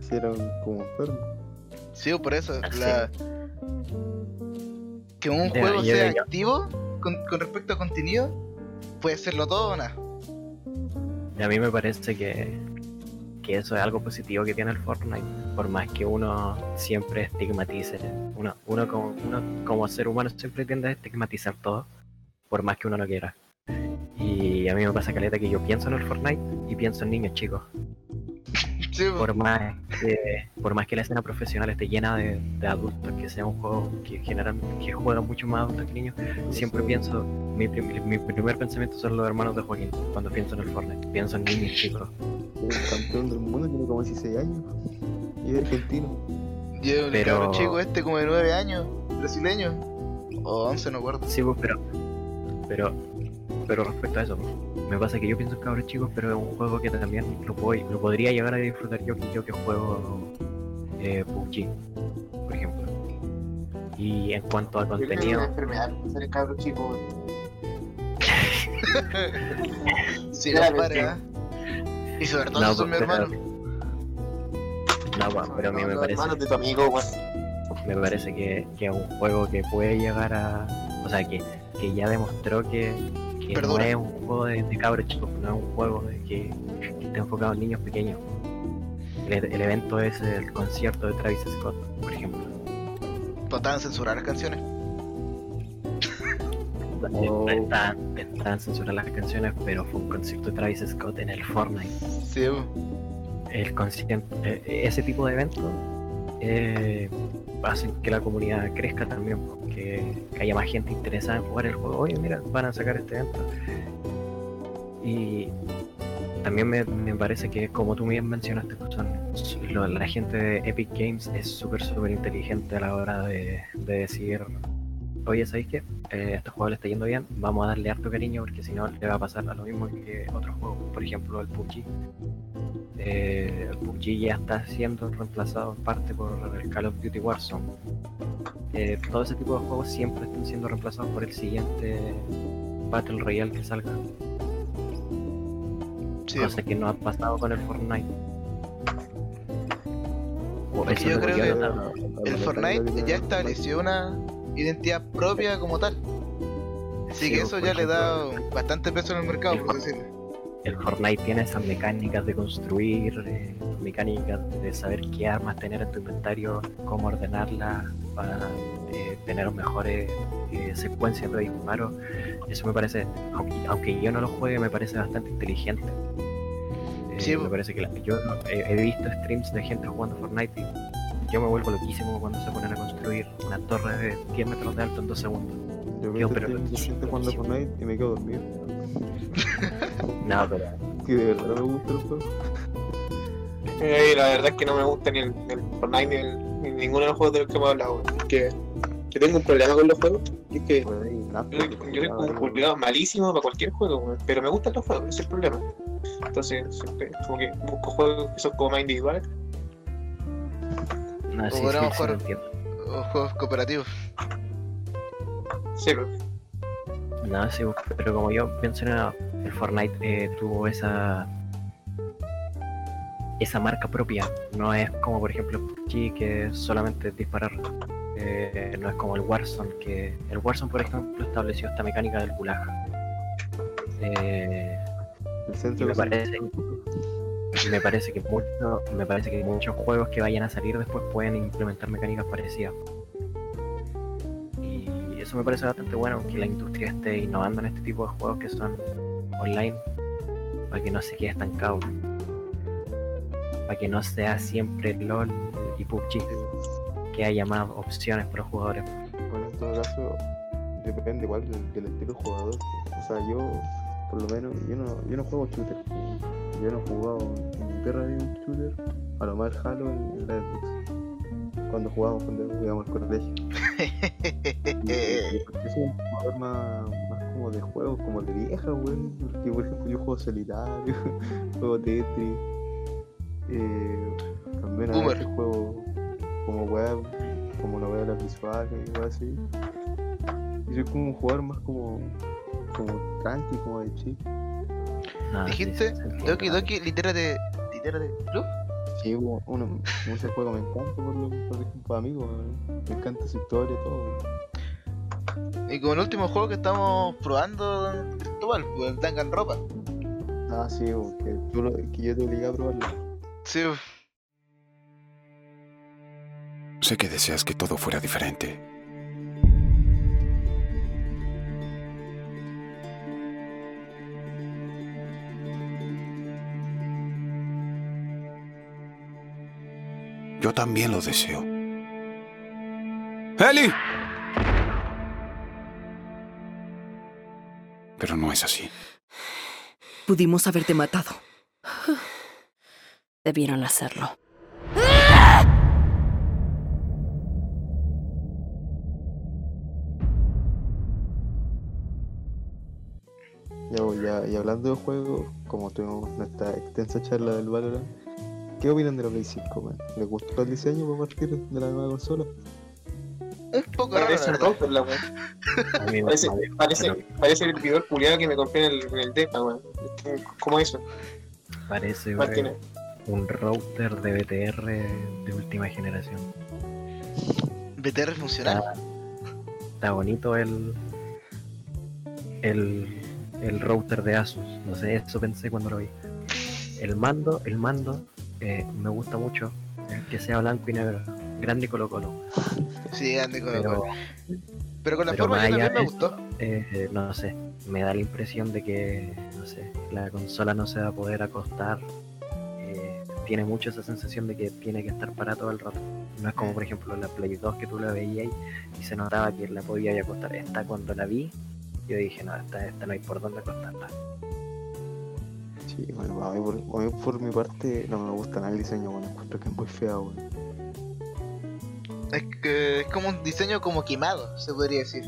Hicieron como enfermos. Sí, por eso, Ah, sí. que un juego sea activo con, con respecto a contenido, puede serlo todo o nada. Y a mí me parece que, que eso es algo positivo que tiene el Fortnite. Por más que uno siempre estigmatice, uno, uno, como, uno como ser humano siempre tiende a estigmatizar todo, por más que uno no quiera. Y a mí me pasa caleta que yo pienso en el Fortnite y pienso en niños chicos. Sí. Por más que, por más que la escena profesional esté llena de, de adultos, que sea un juego que generan, que juegan mucho más adultos que niños, siempre pienso, mi, prim- mi primer pensamiento son los hermanos de Joaquín cuando pienso en el Fortnite. Pienso en niños chicos. Es campeón del mundo, tiene como 16 años. Y es argentino. Lleva un Pero- cabro chico este como de 9 años, brasileño. O 11, no acuerdo. Sí, pues, pero, pero, pero respecto a eso, pues, me pasa que yo pienso en cabros chicos, pero es un juego que también lo, puedo, lo podría llegar a disfrutar yo, que yo que juego eh, PUBG, por ejemplo. Y en cuanto a Yo creo que es contenido, una enfermedad ser cabro chico. [LAUGHS] Sí, Claramente. compadre, ¿ah? Y sobre todo No, si son mi hermano. no, pues, pero a mí me parece, de tu amigo, me parece que, que es un juego que puede llegar a, o sea, que, que ya demostró que, que no es un juego de, de cabros chicos, no es un juego de que, que está enfocado en niños pequeños. El, el evento es el concierto de Travis Scott, por ejemplo. Trataban censurar las canciones. [LAUGHS] Oh. Censuradas las canciones, pero fue un concierto de Travis Scott en el Fortnite. Sí. El concierto, eh, ese tipo de eventos eh, hacen que la comunidad crezca también, que, que haya más gente interesada en jugar el juego. Oye, mira, van a sacar este evento. Y también me, me parece que, como tú bien mencionaste, pues son, la gente de Epic Games es súper, súper inteligente a la hora de, de decir, oye, ¿sabéis qué? Eh, este juego le está yendo bien, vamos a darle harto cariño porque si no le va a pasar a lo mismo que otros juegos, por ejemplo el PUBG. Eh, PUBG ya está siendo reemplazado en parte por el Call of Duty Warzone. Eh, todo ese tipo de juegos siempre están siendo reemplazados por el siguiente Battle Royale que salga, Sí, cosa que no ha pasado con el Fortnite. Porque yo creo que el Fortnite ya estableció una identidad propia como tal. Así Sí, que pues, eso ya le da bastante peso en el mercado, por decirlo. El Fortnite tiene esas mecánicas de construir, eh, mecánicas de saber qué armas tener en tu inventario, cómo ordenarlas para eh, tener mejores eh, secuencias de disparos. Eso me parece, aunque, aunque yo no lo juegue, me parece bastante inteligente. Eh, Sí, me parece que la- yo he, he visto streams de gente jugando Fortnite y yo me vuelvo loquísimo cuando se ponen a construir una torre de 10 metros de alto en 2 segundos. Yo Quedo veo pero que loquísimo, loquísimo. Fortnite y me quedo dormido. [LAUGHS] No, pero Que de verdad me gusta el juego. Eh, la verdad es que no me gusta ni el, ni el Fortnite ni, el- ni ninguno de los juegos de los que hemos hablado. Que, que tengo un problema con los juegos. Y es que Bueno, ahí, nada, yo, yo tengo un culiado malísimo para cualquier juego, weón, pero me gustan los juegos, ese es el problema. Entonces, siempre como que busco juegos que son como más individuales. no, sí, sí, sí, jugar- juegos cooperativos. Sí, pero No, sí, pero como yo mencionaba, el Fortnite eh, tuvo esa esa marca propia. No es como por ejemplo PUBG que solamente es disparar. Eh, no es como el Warzone, que el Warzone por ejemplo estableció esta mecánica del gulag. Eh, me parece, me parece que mucho- me parece que muchos juegos que vayan a salir después pueden implementar mecánicas parecidas. Eso me parece bastante bueno que la industria esté innovando en este tipo de juegos que son online para que no se quede estancado. Para que no sea siempre LOL y PUBG, que haya más opciones para los jugadores. Bueno, en todo caso, depende igual del, del estilo de jugador. O sea, yo, por lo menos, yo no, yo no juego shooter. Yo no he jugado en perra había un shooter, a lo más Halo en, en. Cuando jugábamos cuando íbamos al colegio. Soy [LAUGHS] un jugador más, más como de juegos, como de vieja, weón. Porque, por ejemplo, yo juego solitario, [LAUGHS] juego Tetris. Eh, también a veces juego como web, como novelas visuales y así. Y soy como un jugador más como, como tranqui, como de chill. Dijiste. Doki Doki, litérate, litérate, ¿Club? Sí, uno, uno, ese juego me encanta por, lo, por ejemplo, amigos, me encanta su historia, todo. Y como el último juego que estamos probando virtual, pues el Danganronpa. Ah, sí, que, tú lo- que yo te obligué a probarlo. Sí, Sé que deseas que todo fuera diferente. Yo también lo deseo. ¡Eli! Pero no es así. Pudimos haberte matado. Debieron hacerlo. Ya, ya, y hablando de juego, como tuvimos nuestra extensa charla del Valorant, ¿qué opinan de la Play 5, man? ¿Les gustó el diseño para partir de la nueva consola? Un poco raro, Parece verdad. router la mí me- Parece, parece, pero parece el video culiado que me compré en el, en el DEPA, weón. ¿Cómo eso? parece un router de BTR de última generación. BTR funcional. Está, está bonito el, el el router de Asus. No sé, eso pensé cuando lo vi. El mando, el mando eh, me gusta mucho eh, que sea blanco y negro, grande y colo colo. Sí, grande con Pero, Pero con la pero forma allá también me gustó. eh, no sé, me da la impresión de que, no sé, la consola no se va a poder acostar. eh, tiene mucho esa sensación de que tiene que estar para todo el rato. No es como, por ejemplo, la Play 2 que tú la veías y se notaba que la podía acostar. Esta, cuando la vi, yo dije, no, esta, esta no hay por dónde acostarla. Sí, bueno, a mí, por, a mí por mi parte no me gusta nada el diseño, bueno, encuentro que es muy weón. Es que es como un diseño como quemado, se podría decir.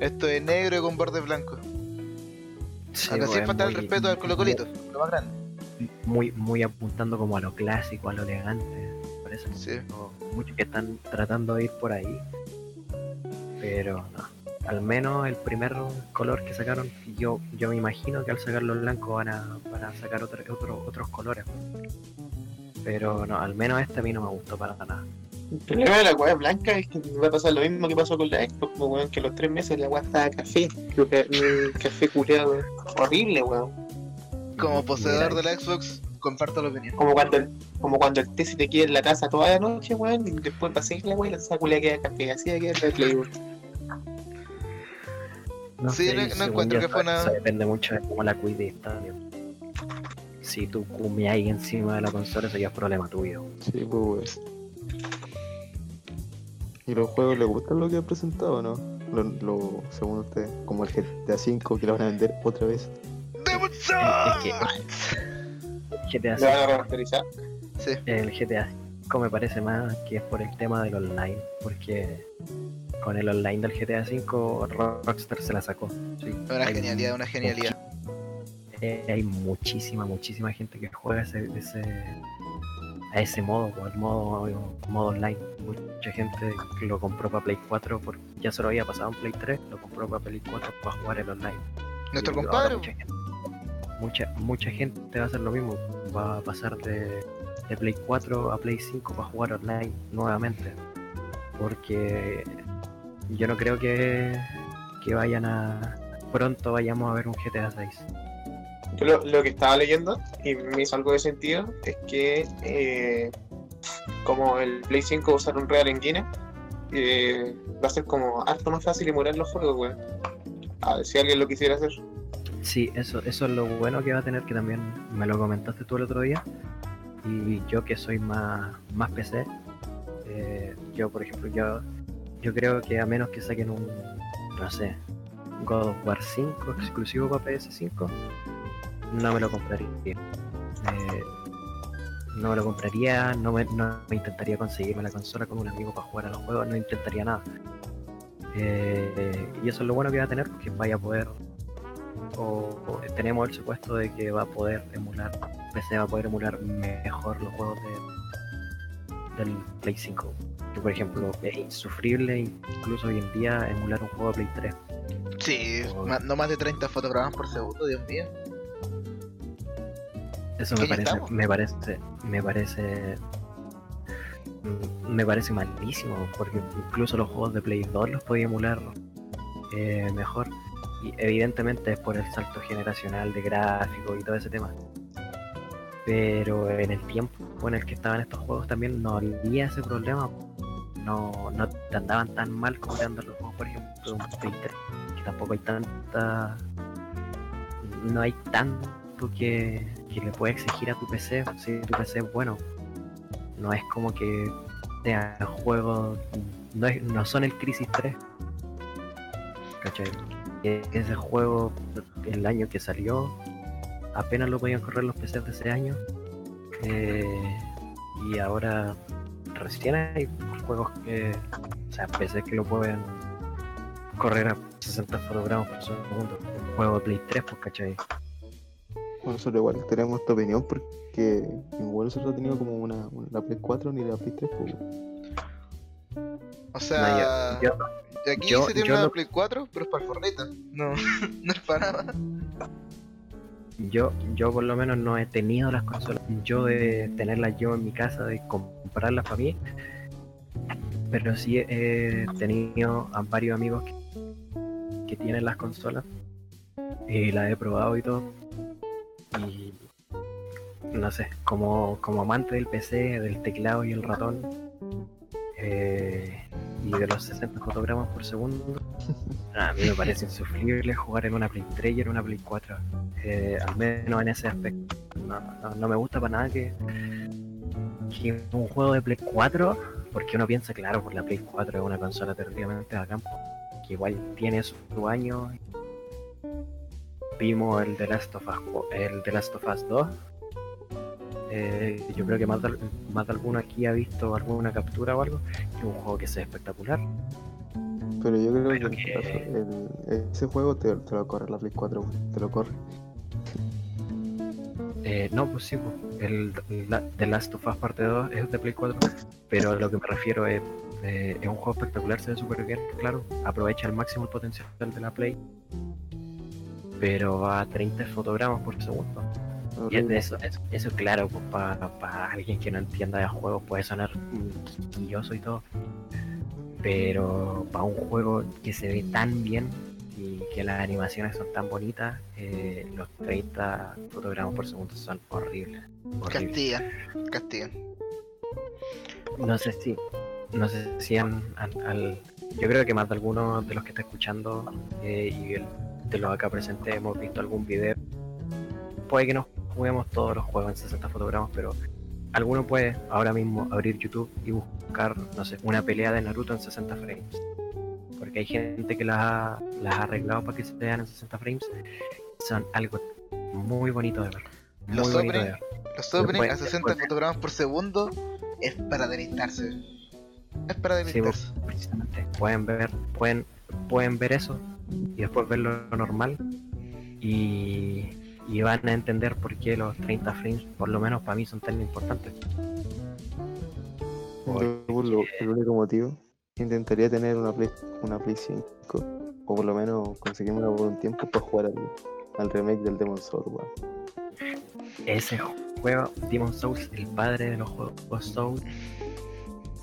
Esto es negro y con bordes blancos. Sí, Acá sí falta el respeto al colocolito, lo más grande. Muy, muy apuntando como a lo clásico, a lo elegante. Parece Sí. muchos que están tratando de ir por ahí. Pero no. Al menos el primer color que sacaron, yo, yo me imagino que al sacarlo en blanco van a, van a sacar otro, otro- otros colores. Pero no, al menos este a mí no me gustó para nada. El problema de la weá blanca es que va a pasar lo mismo que pasó con la Xbox, pues, weón, que los tres meses la weá estaba café. Creo que un café culeado, weón. Horrible, weón. Como Mira, poseedor de la Xbox, comparto la opinión. Como cuando el, como cuando el té se te queda en la casa toda la noche, weón, y después pasé la weá y la esa culea queda café. Así de quedar la Play, weón. No Sí, sé, no- no encuentro yo, que fue eso una- depende mucho de cómo la cuides. también. Si tú comes ahí encima de la consola, eso ya es problema tuyo. Sí, pues. ¿Y los juegos les gustan lo que han presentado o no? Lo, lo, según ustedes, como el GTA V que lo van a vender otra vez. ¡Demon Es Souls! que GTA Lo van a remasterizar. Sí, El GTA Me parece más que es por el tema del online, porque con el online del GTA V Rockstar se la sacó. Sí, una hay genialidad, una genialidad. eh, hay muchísima, muchísima gente que juega ese, ese- a ese modo, o al modo, modo online. Mucha gente lo compró para Play 4, porque ya se lo había pasado en Play 3, lo compró para Play 4 para jugar el online. Nuestro compadre, Mucha mucha, mucha gente va a hacer lo mismo, va a pasar de, de Play 4 a Play 5 para jugar online nuevamente. Porque yo no creo que, que vayan a. Pronto vayamos a ver un GTA 6. Yo lo, lo que estaba leyendo, y me hizo algo de sentido, es que eh, como el Play 5 va a usar un Real Engine, eh, va a ser como harto más fácil emular los juegos, weón. A ver si alguien lo quisiera hacer. Sí, eso, eso es lo bueno que va a tener, que también me lo comentaste tú el otro día. Y yo que soy más, más PC, eh, yo por ejemplo, yo, yo creo que a menos que saquen un, no sé, God of War 5 exclusivo para PS5, no me lo compraría. Eh, no me lo compraría, no me, no me intentaría conseguirme la consola con un amigo para jugar a los juegos, no intentaría nada. Eh, y eso es lo bueno que va a tener, que vaya a poder o tenemos el supuesto de que va a poder emular, PC va a poder emular mejor los juegos de, del Play 5. Que por ejemplo es insufrible incluso hoy en día emular un juego de Play 3. sí, no más de 30 fotogramas por segundo, Dios mío. Eso me ¿Que ya parece, estamos? me parece, me parece, mm, me parece malísimo, porque incluso los juegos de Play 2 los podía emular eh, mejor. Y evidentemente es por el salto generacional de gráficos y todo ese tema. Pero en el tiempo en el que estaban estos juegos también no había ese problema. No, no te andaban tan mal como te andan los juegos, por ejemplo, un Play 3, que tampoco hay tanta. No hay tanto que, que le pueda exigir a tu PC si tu PC es bueno. No es como que sean juegos. No, es- no son el Crisis 3. ¿Cachai? Ese juego, el año que salió, apenas lo podían correr los PCs de ese año. eh, y ahora recién hay juegos que. O sea, PCs que lo pueden correr a 60 fotogramas por segundo. juego de Play 3, pues, ¿cachai? Bueno, nosotros igual tenemos esta opinión porque igual nosotros tenido como una, una- la Play 4 ni la Play 3. pues, O sea, yo- de aquí yo- se tiene yo una no- Play 4, pero es para el Fortnite. No, [LAUGHS] no es para nada. Yo, yo por lo menos no he tenido las consolas. Yo de tenerlas yo en mi casa, de comprarlas para mí. Pero sí he tenido a varios amigos que, que tienen las consolas. Y las he probado y todo. Y no sé, como, como amante del PC, del teclado y el ratón. Eh, y de los 60 fotogramas por segundo. [LAUGHS] A mí me parece insufrible jugar en una Play 3 y en una Play 4 eh, al menos en ese aspecto. No, no- no me gusta para nada que, que un juego de Play 4, porque uno piensa, claro, por la Play 4 es una consola terriblemente bacán, que igual tiene su año. Vimos el The Last of Us, el The Last of Us 2. Eh, yo creo que más de, más de alguno aquí ha visto alguna captura o algo. Es un juego que se ve espectacular. Pero yo creo Pero que, que- el- ese juego te, te lo corre la Play 4, weón, te lo corre. Eh, no, pues sí, pues, el, la- The Last of Us parte 2 es de Play 4, pero lo que me refiero es, eh, es un juego espectacular, se ve súper bien, claro, aprovecha al máximo el potencial de la Play, pero va a 30 fotogramas por segundo. Y es de eso, eso, eso claro, pues para alguien que no entienda de juegos puede sonar quisquilloso y todo, pero para un juego que se ve tan bien y que las animaciones son tan bonitas, eh, los 30 fotogramas por segundo son horribles. horribles. Castigan, castigan. No sé si, no sé si han, han- al- yo creo que más de alguno de los que está escuchando eh, y el- de los acá presentes hemos visto algún video. Puede que no juguemos todos los juegos en 60 fotogramas, pero alguno puede ahora mismo abrir YouTube y buscar, no sé, una pelea de Naruto en 60 frames. Porque hay gente que las ha, las ha arreglado para que se vean en 60 frames. Son algo muy bonito de ver. Muy Los de opening- openings a Después- 60 después- fotogramas por segundo es para deleitarse. Es para Sí, deleitarse. vos, precisamente. Pueden ver, pueden, pueden ver eso y después ver lo normal y, y van a entender por qué los 30 frames, por lo menos para mí, son tan importantes. Yo, el único motivo, intentaría tener una Play, una Play 5, o por lo menos conseguirme por un tiempo para jugar al, al remake del Demon Souls, weón. Ese juego, Demon Souls, el padre de los juegos Souls,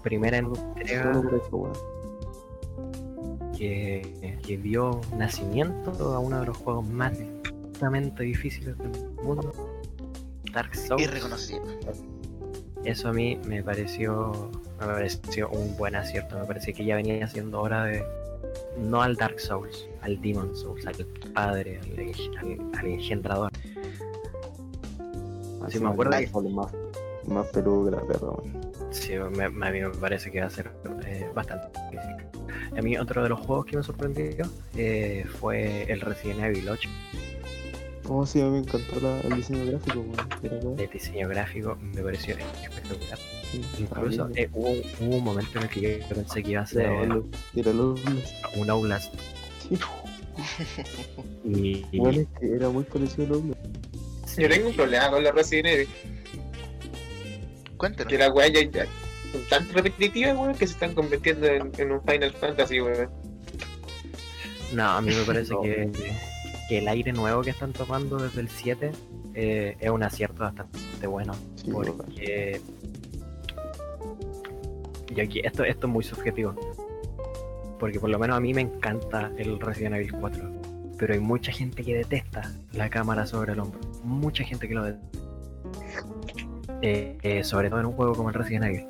primera entrega que, que dio nacimiento a uno de los juegos más extremadamente difíciles del mundo, Dark Souls. Irreconocible. Eso a mí me pareció, me pareció un buen acierto. Me parecía que ya venía siendo hora de no al Dark Souls, al Demon Souls, al padre, al, eng- al- al engendrador. Así me acuerdo que- más, más peludo que la perra. Sí, me- me- a mí me parece que va a ser eh, bastante difícil. A mí otro de los juegos que me sorprendió eh, fue el Resident Evil 8. ¿Cómo sí? A mí me encantó la- el diseño gráfico, weón. El diseño gráfico me pareció espectacular. Sí, Incluso eh, hubo, hubo un momento en el que yo pensé que iba a ser un Outlast. Sí, Y, y- [LAUGHS] bueno, es que era muy parecido a los sí, Yo tengo un problema con la Resident Evil. Cuéntanos. Que la weá ya, ya son tan repetitivas, weón, que se están convirtiendo en, en un Final Fantasy, weón. No, a mí me parece [LAUGHS] No. que, que el aire nuevo que están tomando desde el 7 eh, es un acierto bastante bueno. Sí. Porque. Y aquí, esto, esto es muy subjetivo. Porque por lo menos a mí me encanta el Resident Evil 4. Pero hay mucha gente que detesta la cámara sobre el hombro. Mucha gente que lo detesta. Eh, eh, sobre todo en un juego como el Resident Evil.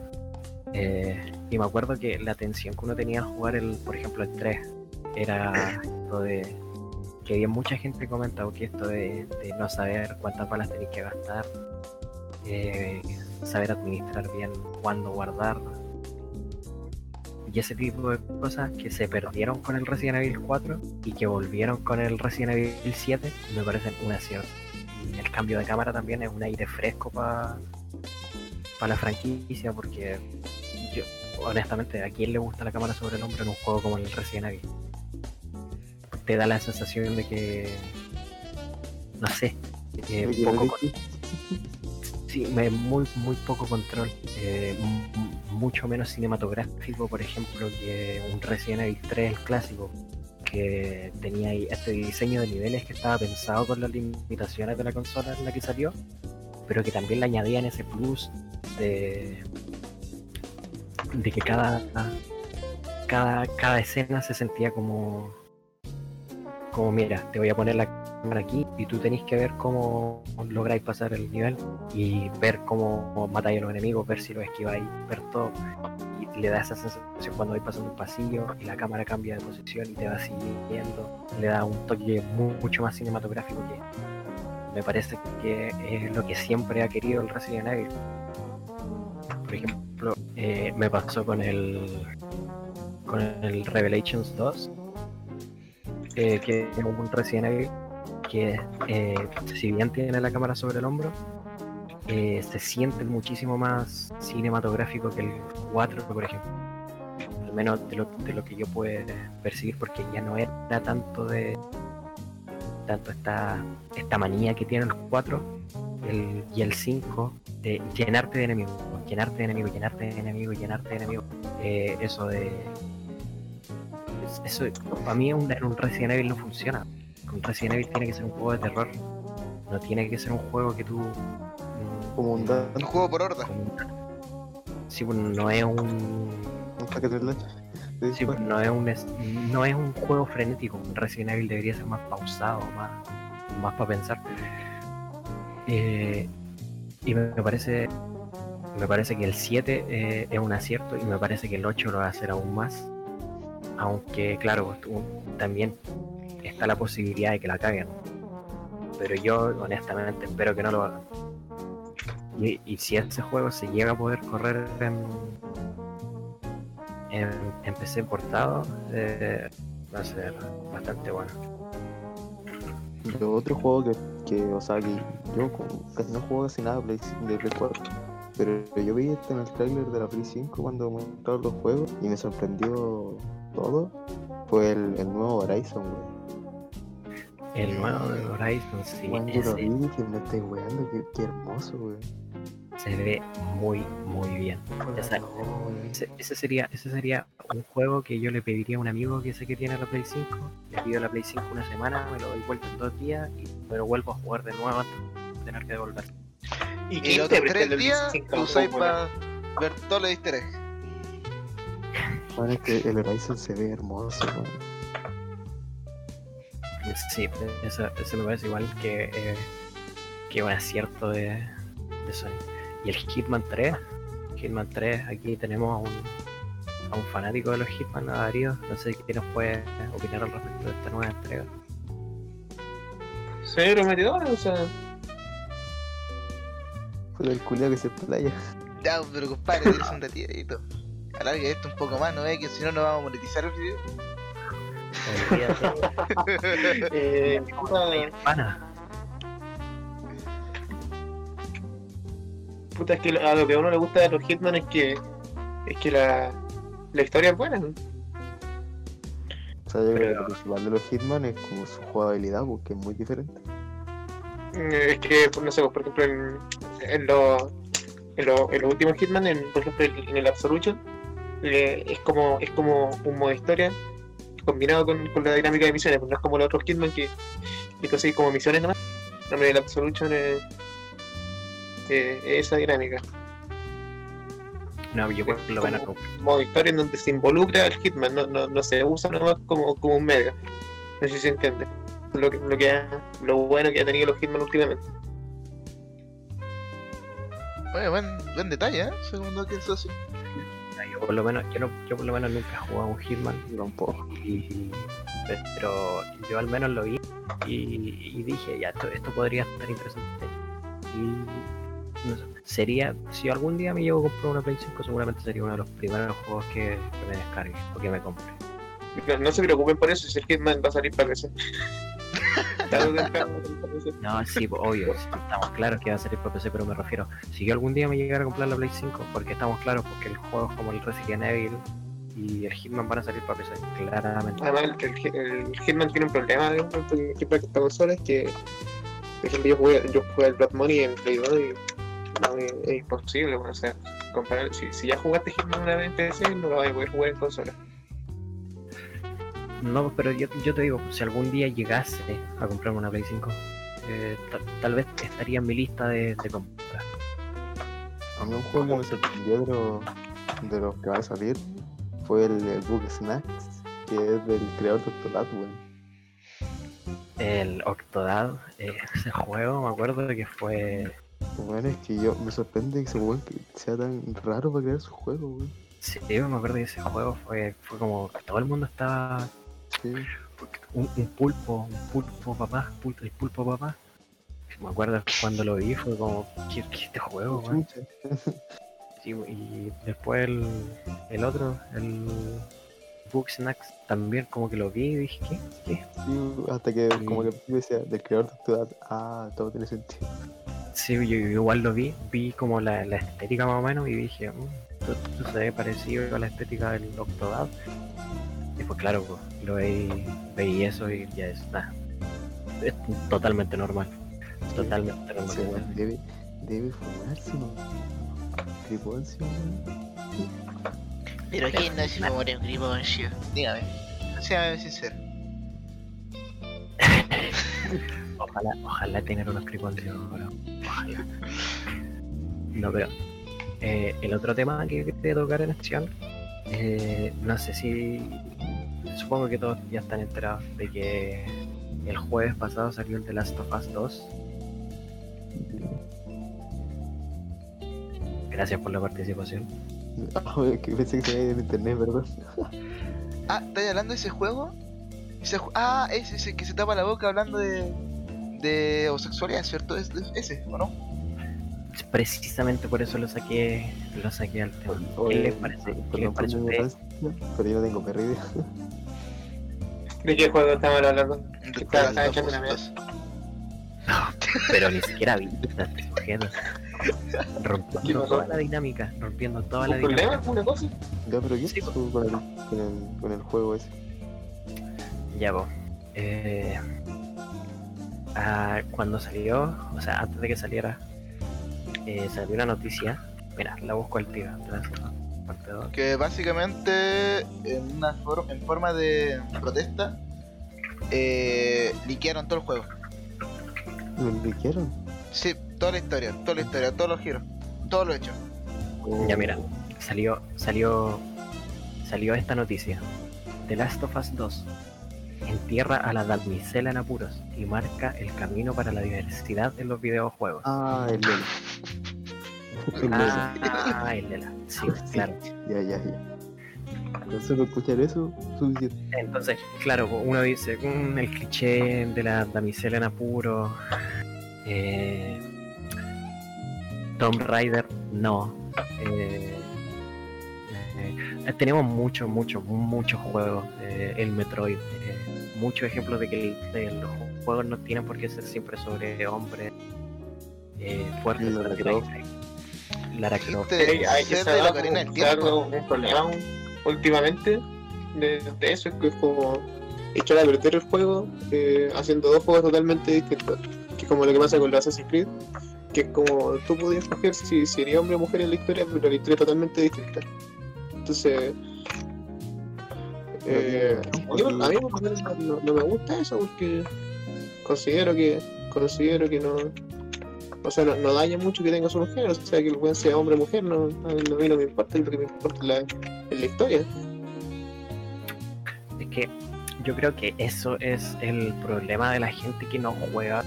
Eh, y me acuerdo que la tensión que uno tenía al jugar, el, por ejemplo, el 3, era esto de que había mucha gente comentado que esto de, no saber cuántas balas tenéis que gastar, eh, saber administrar bien cuándo guardar y ese tipo de cosas que se perdieron con el Resident Evil 4 y que volvieron con el Resident Evil 7 me parecen un acierto. Y el cambio de cámara también es un aire fresco para la franquicia porque yo honestamente a quién le gusta la cámara sobre el hombro en un juego como el Resident Evil te da la sensación de que no sé, eh, poco ¿no con- sí, muy, muy poco control, eh, mucho menos cinematográfico, por ejemplo, que un Resident Evil 3 el clásico, que tenía este diseño de niveles que estaba pensado con las limitaciones de la consola en la que salió, pero que también le añadían ese plus de, de que cada, cada, cada escena se sentía como, como mira, te voy a poner la cámara aquí y tú tenés que ver cómo lográis pasar el nivel y ver cómo matáis a los enemigos, ver si los esquiváis, ver todo. Y le da esa sensación cuando vais pasando un pasillo y la cámara cambia de posición y te va siguiendo. Le da un toque mu- mucho más cinematográfico que me parece que es lo que siempre ha querido el Resident Evil. Por ejemplo, eh, me pasó con el con el Revelations 2, eh, que es un Evil que eh, si bien tiene la cámara sobre el hombro, eh, se siente muchísimo más cinematográfico que el 4, por ejemplo. Al menos de lo, de lo que yo puedo percibir, porque ya no era tanto de tanto esta, esta manía que tiene el 4 el- y el 5 de llenarte de enemigos, llenarte de enemigos, llenarte de enemigos, llenarte de enemigos. Eso de. Es- Eso para mí un, un Resident Evil no funciona. Un Resident Evil tiene que ser un juego de terror. No tiene que ser un juego que tú. mm, Como un juego por horda. Sí, pues no es un. Sí, pues, no es un no es un juego frenético. Un Resident Evil debería ser más pausado, más, más para pensar. Eh, y me, me parece me parece que el 7 eh, es un acierto y me parece que el 8 lo va a hacer aún más. Aunque claro, también está la posibilidad de que la caguen. Pero yo honestamente espero que no lo hagan. Y, si ese juego se llega a poder correr en, PC portado, eh, va a ser bastante bueno. Otro juego que, que, o sea, que yo casi no juego casi nada de Play, de Play 4. Pero yo vi esto en el trailer de la Play 5 cuando mostraron los juegos y me sorprendió todo. Fue el, el nuevo Horizon, güey. El nuevo de Horizon, sí, Cuando yo lo ese vi dije, me estoy weando, qué, qué hermoso, güey. se ve muy, muy bien. Esa- No. Ese, ese sería, ese sería un juego que yo le pediría a un amigo que sé que tiene la Play 5. Le pido la Play 5 una semana, me lo doy vuelta en dos días y me lo vuelvo a jugar de nuevo antes de tener que devolver. ¿Y Y quién los tres el días 25, lo usáis weón? para ver todos los easter eggs. Es que el Horizon se ve hermoso, man. Sí, eso, eso me parece igual que, eh, que un acierto de, de Sony. Y el Hitman 3, Hitman 3, aquí tenemos a un, a un fanático de los Hitman, a Darío. No sé qué nos puede opinar al respecto de esta nueva entrega. Se ve prometedor, o sea. Fue el culiao que se playa. Ya, pero compadre, eres un ratito. Alarga esto un poco más, ¿no ve? Que si no, no vamos a monetizar el video. Eh, [LAUGHS] puta, puta, es que a lo que a uno le gusta de los Hitman es que. Es que la. La historia es buena. ¿no? O sea, yo creo que lo principal de los Hitman es como su jugabilidad, porque es muy diferente. Eh, Es que, pues, no sé, pues, por ejemplo, en, en, los en, lo- en los últimos Hitman, en, por ejemplo, en, en el Absolution, eh, es como es como un modo historia combinado con, con la dinámica de misiones, pues no es como los otros Hitman que, que como misiones nomás. No, el Absolution es, eh, es esa dinámica. No, yo por lo menos no. Un modo historia en donde se involucra al Hitman, no, no, no se usa nomás como, como un mega. No sé si se entiende. Lo, que, lo, que ha- lo bueno que ha tenido los Hitman últimamente. Oye, buen, buen detalle, ¿eh? Segundo que eso así. Yo por lo menos, yo, no, yo por lo menos nunca he jugado un Hitman. Tampoco. Y, pero yo al menos lo vi y, dije, ya, esto, esto podría estar interesante. Y no sé, sería, si algún día me llevo a comprar una Play 5, seguramente sería uno de los primeros juegos que, me descargue o que me compre. No, no se preocupen por eso, si el Hitman va a salir para PC. No, sí, obvio, sí, estamos claros que va a salir para PC, pero me refiero, si yo algún día me llegara a comprar la Play 5, porque estamos claros, porque el juego es como el Resident Evil y el Hitman van a salir para PC, claramente. Además, el, el- Hitman tiene un problema de que para esta consola es que Por ejemplo, yo jugué, yo jugué el Blood Money en Play 2 y no, es, es imposible, bueno, o sea, comparar, si, si ya jugaste Hitman una vez en PC, no lo vas a poder jugar en consola. No, pero yo, yo te digo, si algún día llegase a comprarme una Play 5, eh, ta- tal vez estaría en mi lista de, de compras. A mí un juego que me sorprendió de los, de los que van a salir fue el, el Book Snacks, que es del creador de Octolat, weón. El Octodad, eh, [LAUGHS] ese juego, me acuerdo que fue. Bueno, es que yo me sorprende que ese weón sea tan raro para crear su juego, weón. Sí, me acuerdo que ese juego fue, fue como. Todo el mundo estaba. Sí. Un, un pulpo, un pulpo papá, pulpo, el pulpo papá. Me acuerdo cuando lo vi, fue como. ¿Qué, qué es este juego. Sí, y después el, el otro, el Book Snacks, también como que lo vi y dije, ¿qué? ¿Qué? Sí, hasta que como que decía del creador de Octolat, ah, todo tiene sentido. Sí, yo, yo igual lo vi, vi como la, la estética más o menos y dije, "Mm, esto, esto se ve parecido a la estética del Octodad. Y pues claro, pues, lo veí, veí eso y ya es nada. Es totalmente normal. Totalmente normal. Ese weón debe, debe fumarse, ¿no? Griponcio. Pero ¿quién no se muere un griponcio? Dígame. Séame sincero. [LAUGHS] Ojalá, ojalá tener unos bro. Ojalá. No, pero eh, el otro tema que quería tocar en acción, eh, no sé si. Supongo que todos ya están enterados de que el jueves pasado salió el The Last of Us 2. Gracias por la participación. [LAUGHS] Ah, que pensé que se veía en internet, ¿verdad? [LAUGHS] Ah, ¿estáis hablando de ese juego? Ese ju- ah, ese, ese que se tapa la boca hablando de. de homosexualidad, ¿cierto? Es, es- ese, ¿o no? Precisamente por eso lo saqué, lo saqué al tema. ¿Qué les parece? ¿Qué les parece a ustedes? pero yo no tengo perra idea. [LAUGHS] ¿De qué juego estamos hablando? Echando 2. Pero ni siquiera vi este sujeto. ¿Qué Rompiendo toda la dinámica, rompiendo toda la dinámica. Ya, pero ¿qué Sí, con el, con el, con el juego ese? Ya vos. Eh, ah, cuando salió, o sea, antes de que saliera, eh, salió una noticia. Mira, la busco al tiro. Que básicamente, en, una for- en forma de protesta, eh, liquearon todo el juego. ¿Lo liquearon? Sí, toda la historia, toda la historia, todos los giros, todo lo hecho. Ya mira, salió, salió, salió esta noticia. The Last of Us 2 entierra a la damisela en apuros y marca el camino para la diversidad en los videojuegos. Ah, el. [LAUGHS] Ah, el de la. Sí, claro. Ya, ya, ya. Con solo escuchar eso, suficiente. Entonces, claro, uno dice, "Mm, el cliché de la damisela en apuro. Eh, Tomb Raider, no. Eh, eh, tenemos muchos, muchos, muchos juegos. eh, el Metroid. muchos ejemplos de que de los juegos no tienen por qué ser siempre sobre hombres eh, fuertes. Lara Croft. hay-. Existe Hay, que saber la Ocarina del un, Tiempo. un problema últimamente de, de eso, es que es como echar a perder el juego eh, haciendo dos juegos totalmente distintos. Que es como lo que pasa con los Assassin's Creed, que es como tú podías escoger si sería hombre o mujer en la historia, pero la historia es totalmente distinta. Entonces, eh, a mí, a mí por lo menos no, no- no me gusta eso porque considero que considero que no o sea, no, no daña mucho que tenga solo género, o sea, que el buen sea hombre o mujer, no, a mí, no me importa, lo que me importa es la, es la historia. Es que yo creo que eso es el problema de la gente que no juega,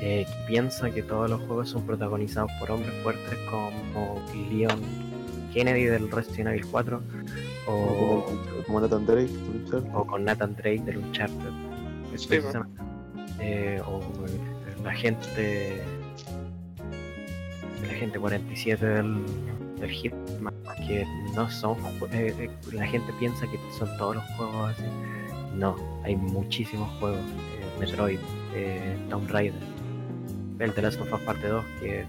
eh, que piensa que todos los juegos son protagonizados por hombres fuertes como Leon Kennedy del Resident Evil 4 o, Como, como Nathan Drake, o con Nathan Drake del Uncharted. Sí, precisamente. Eh, o eh, la gente la gente 47 del, del Hitman que no son eh, eh, la gente piensa que son todos los juegos así no hay muchísimos juegos eh, Metroid eh, Tomb Raider el The Last of Us parte 2 que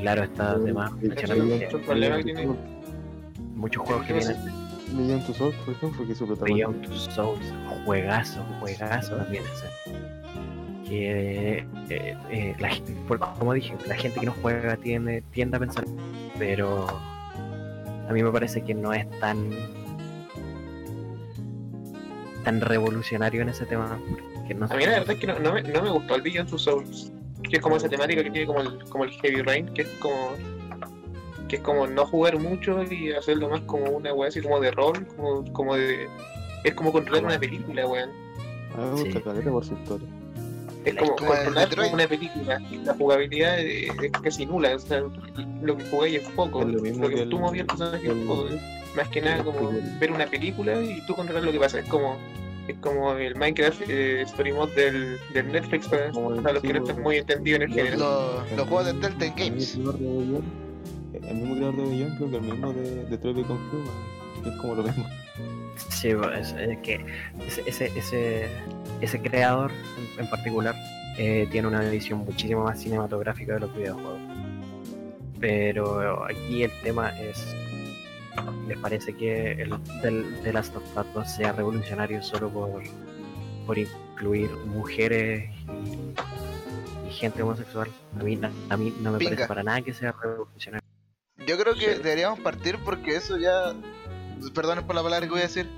claro está de más muchos juegos que ¿Qué vienen Beyond Two Souls, por ejemplo, que es su protagonista. Beyond Two Souls, juegazo, juegazo también ese. Que eh, eh, la, gen- por- como dije, la gente que no juega tiende, tiende a pensar, pero a mí me parece que no es tan tan revolucionario en ese tema. porque no A mí la verdad es que no, no me, no me gustó el Beyond Two Souls. Que es como esa temática que tiene como el, como el Heavy Rain, que es como que es como no jugar mucho y hacerlo más como una weá así como de rol, como, como de. Es como controlar una película, weón. Me gusta Sí. por su historia. Es como de controlar una película. La jugabilidad es, es casi nula. O sea, lo que jugué es poco. Es lo mismo que que el- tú movías el personaje es poco. Más que nada como ver una película y tú controlar lo que pasa. Es como es como el Minecraft eh, Story Mode del, del Netflix para, para los que no están muy entendidos en el género. Los, los juegos de Telltale El Games. el mismo creador de Beyond, creo que el mismo de, de Human, que es como lo mismo. Sí, es, es que ese, ese, ese, ese creador en, particular eh, tiene una visión muchísimo más cinematográfica de los videojuegos. Pero aquí el tema es, ¿les parece que el del, de Last of Us 2 sea revolucionario solo por, por incluir mujeres y, y gente homosexual? A mí, a mí no me Pinga. parece para nada que sea revolucionario. Yo creo que deberíamos partir porque eso ya. Perdonen por la palabra que voy a decir.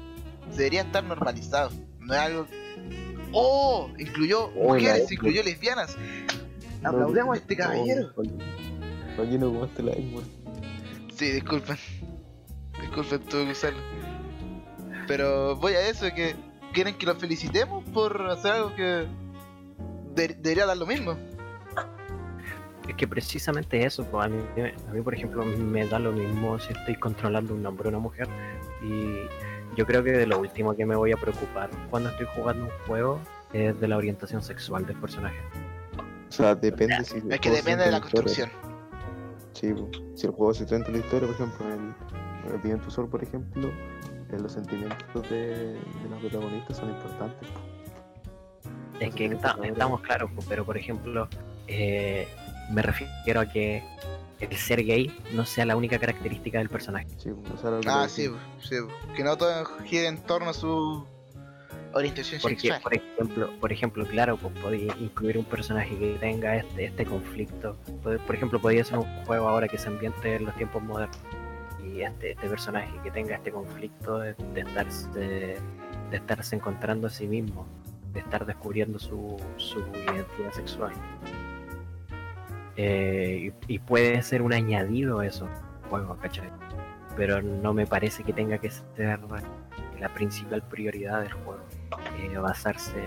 Debería estar normalizado. No es algo. ¡Oh! Incluyó mujeres, la- incluyó lesbianas. Aplaudemos a este caballero. Aquí no este like, weón. Sí, disculpen. Disculpen, tuve que usarlo. Pero voy a eso, que quieren que los felicitemos por hacer algo que de- debería dar lo mismo. Es que precisamente eso, pues, a, mí, a mí, por ejemplo, me da lo mismo si estoy controlando un hombre o una mujer. Y yo creo que de lo último que me voy a preocupar cuando estoy jugando un juego es de la orientación sexual del personaje. O sea, depende si. el Es que depende de la construcción. Sí, si el juego se centra en la historia, por ejemplo, en el, en Two Souls, por ejemplo, eh, los sentimientos de, de los protagonistas son importantes. po. Es que ahora- estamos claros, pero por ejemplo, eh, me refiero a que el ser gay no sea la única característica del personaje. Sí, o sea, Ah, sí, decía. sí. Que no todo gire en torno a su orientación Porque, sexual. por ejemplo, por ejemplo, claro, pues podía incluir un personaje que tenga este, este conflicto. Por ejemplo, podría ser un juego ahora que se ambiente en los tiempos modernos. Y este, este personaje que tenga este conflicto de, de estarse, de, estarse encontrando a sí mismo, de estar descubriendo su, su identidad sexual. Eh, y, y puede ser un añadido a eso, juego, ¿cachai? Pero no me parece que tenga que ser la principal prioridad del juego eh, basarse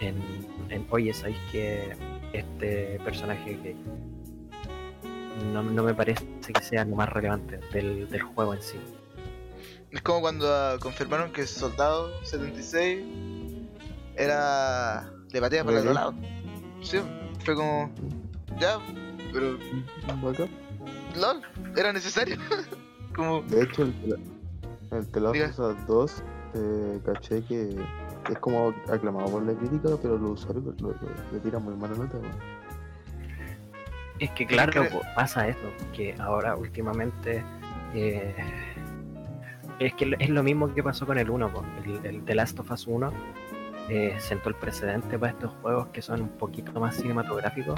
en, en, en, oye, ¿sabéis que este personaje gay no, no me parece que sea lo más relevante del, del juego en sí? Es como cuando ah, confirmaron que Soldado 76 era de batalla para el ¿Really? lado. Sí, fue como. Ya, pero. Bacán. LOL, era necesario. [LAUGHS] como. De hecho, el, el The Last of Us 2, eh, caché que es como aclamado por la crítica, pero los usuarios lo- lo- le tiran muy mala nota. weón. Es que claro, pasa eso, que ahora últimamente eh, es que lo- es lo mismo que pasó con el 1, po. el, el The Last of Us 1 eh, sentó el precedente para estos juegos que son un poquito más cinematográficos,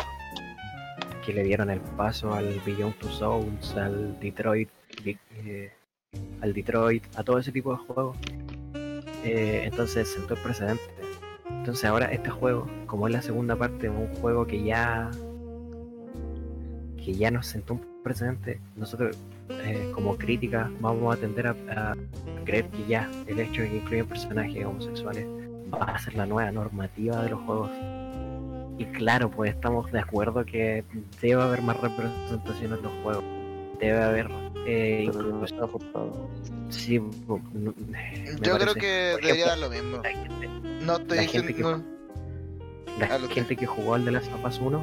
que le dieron el paso al Beyond Two Souls, al Detroit, eh, al Detroit, a todo ese tipo de juegos. Eh, entonces sentó el precedente. Entonces ahora este juego, como es la segunda parte de un juego que ya que ya nos sentó un precedente, nosotros eh, como crítica vamos a tender a, creer que ya el hecho de que incluyan personajes homosexuales va a ser la nueva normativa de los juegos. Y claro, pues estamos de acuerdo que debe haber más representación en los juegos. Debe haber eh, que incluso- sí, Yo creo que por debería ejemplo, dar lo mismo. la gente, No estoy la gente la Ah, que- gente que jugó al de las Us 1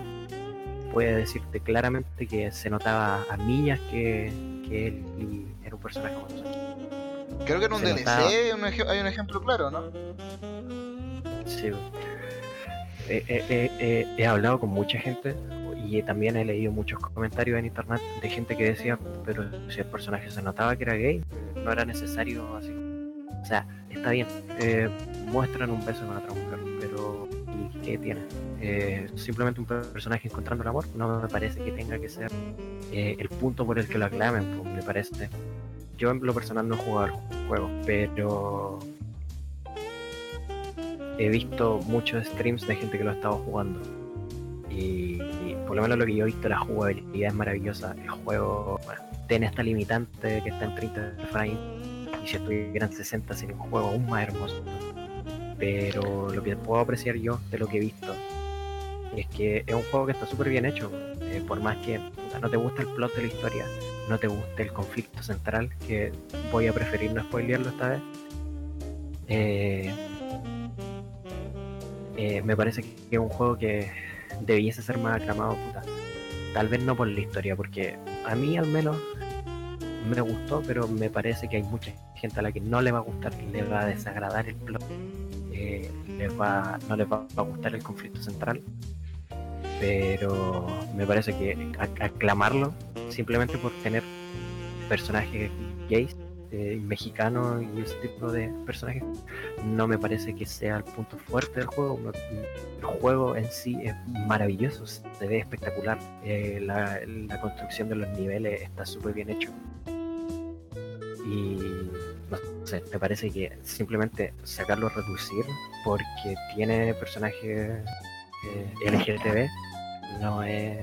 puede decirte claramente que se notaba a millas que, que él y- era un personaje homosexual. Creo que en un se DLC notaba. hay un, ej- hay un ejemplo claro, ¿no? Sí. He hablado con mucha gente y también he leído muchos comentarios en internet de gente que decía, pero si el personaje se notaba que era gay, no era necesario así. O sea, está bien, eh, muestran un beso con otra mujer, pero que tiene. Eh, simplemente un personaje encontrando el amor, no me parece que tenga que ser eh, el punto por el que lo aclamen, pues, me parece. Yo en lo personal no he jugado el juego, pero he visto muchos streams de gente que lo ha estado jugando. Y, por lo menos lo que yo he visto, la jugabilidad es maravillosa. El juego tiene esta limitante que está en 30 frames. Y si en 60 sería un juego aún más hermoso. Pero lo que puedo apreciar yo de lo que he visto es que es un juego que está súper bien hecho. eh, por más que no te guste el plot de la historia, no te guste el conflicto central, que voy a preferir no spoilearlo esta vez. eh, eh, me parece que es un juego que debiese ser más aclamado, puta. Tal vez no por la historia, porque a mí al menos me gustó, pero me parece que hay mucha gente a la que no le va a gustar, le va a desagradar el plot, les va, no les va a gustar el conflicto central. Pero me parece que ac- aclamarlo simplemente por tener personajes gays, eh, mexicanos y ese tipo de personajes, no me parece que sea el punto fuerte del juego. El juego en sí es maravilloso, se ve espectacular. eh, la, la construcción de los niveles está súper bien hecho. Y no sé, me parece que simplemente sacarlo reducir porque tiene personajes eh, LGTB no es,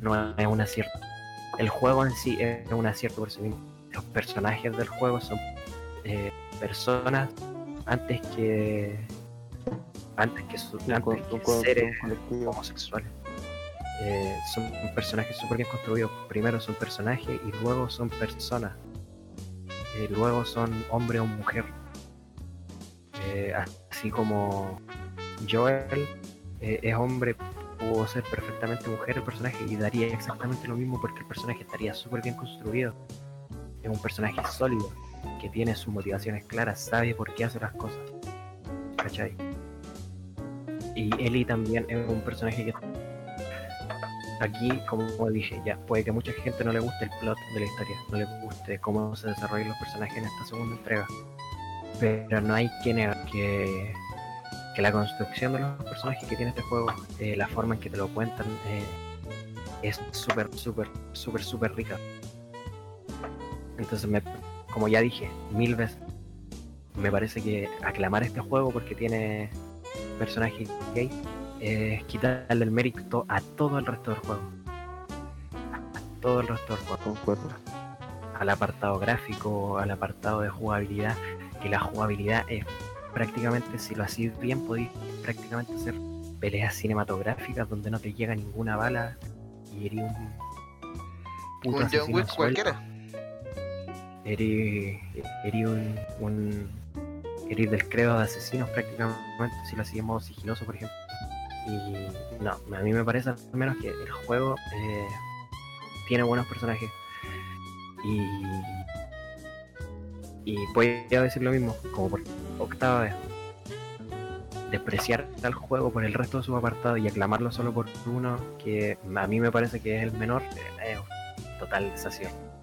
no es un acierto. El juego en sí es un acierto por sí mismo. Los personajes del juego son eh, personas antes que antes que, su- antes que seres homosexuales. Eh, son personajes súper bien construidos. Primero son personajes y luego son personas. Eh, luego son hombre o mujer. Eh, así como Joel es hombre, pudo ser perfectamente mujer el personaje y daría exactamente lo mismo porque el personaje estaría súper bien construido. Es un personaje sólido, que tiene sus motivaciones claras, sabe por qué hace las cosas. ¿Cachai? Y Ellie también es un personaje que aquí, como dije, ya puede que a mucha gente no le guste el plot de la historia, no le guste cómo se desarrollan los personajes en esta segunda entrega. Pero no hay que negar que, que la construcción de los personajes que tiene este juego, eh, la forma en que te lo cuentan, eh, es súper, súper, súper, súper rica. Entonces, me, como ya dije mil veces, me parece que aclamar este juego porque tiene personajes gay es quitarle el mérito a todo el resto del juego. A todo el resto del juego. Concuerdo. Al apartado gráfico, al apartado de jugabilidad, que la jugabilidad es prácticamente, si lo hacéis bien, podéis prácticamente hacer peleas cinematográficas donde no te llega ninguna bala y eres un puto Un John asesino Wick suelto. cualquiera. Eres, eres un, un eres del credo de asesinos prácticamente si lo hacía en modo sigiloso por ejemplo. Y no a mí me parece al menos que el juego eh, tiene buenos personajes. Y y voy a decir lo mismo como por octava vez. Despreciar al juego por el resto de sus apartados y aclamarlo solo por uno que a mí me parece que es el menor eh, total desacierto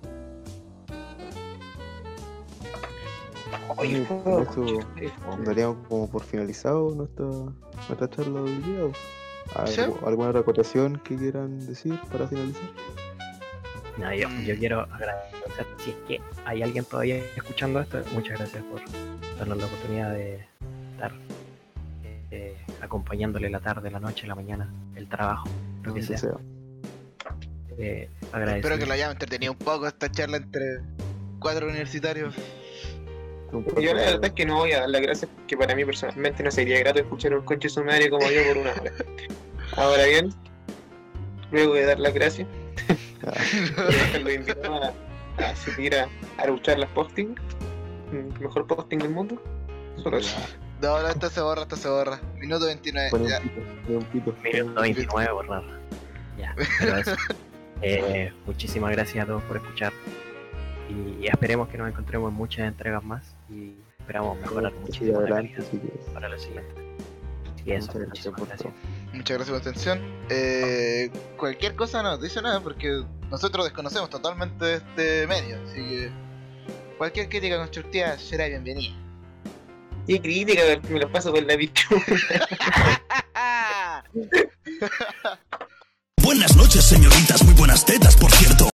Oye, Con juego, eso conchetumare. daríamos como por finalizado nuestra, nuestra charla de hoy día. ¿o? ¿Sí? ¿Algo- ¿Alguna otra acotación que quieran decir para finalizar? No, yo, Mm. yo quiero agradecer, si es que hay alguien todavía escuchando esto, muchas gracias por darnos la oportunidad de estar eh, acompañándole la tarde, la noche, la mañana, el trabajo, lo que sea. sea. Eh, Espero que lo hayan entretenido un poco esta charla entre cuatro universitarios. Yo la verdad es que no voy a dar las gracias porque para mí personalmente no sería grato escuchar un coche sumario como yo por una hora. Ahora bien, luego de dar las gracias, [LAUGHS] lo invito a, a seguir a, a luchar las posting, el mejor posting del mundo. Solo eso. No, no, esto se borra, esto se borra. Minuto 29. Pone Ya. un pito, pone un pito. Minuto 29, borrar. Ya, pero eso. Eh, muchísimas gracias a todos por escuchar. Y esperemos que nos encontremos en muchas entregas más. Y esperamos mejorar Sí, muchísimo la adelante, calidad así que para la siguiente. Que eso, muchas gracias por gracias. Muchas gracias por tu atención. Eh, cualquier cosa no nos dice nada porque nosotros desconocemos totalmente este medio. Así que cualquier crítica constructiva será bienvenida. Y crítica, me lo paso por la. [LAUGHS] Buenas noches, señoritas, muy buenas tetas, por cierto.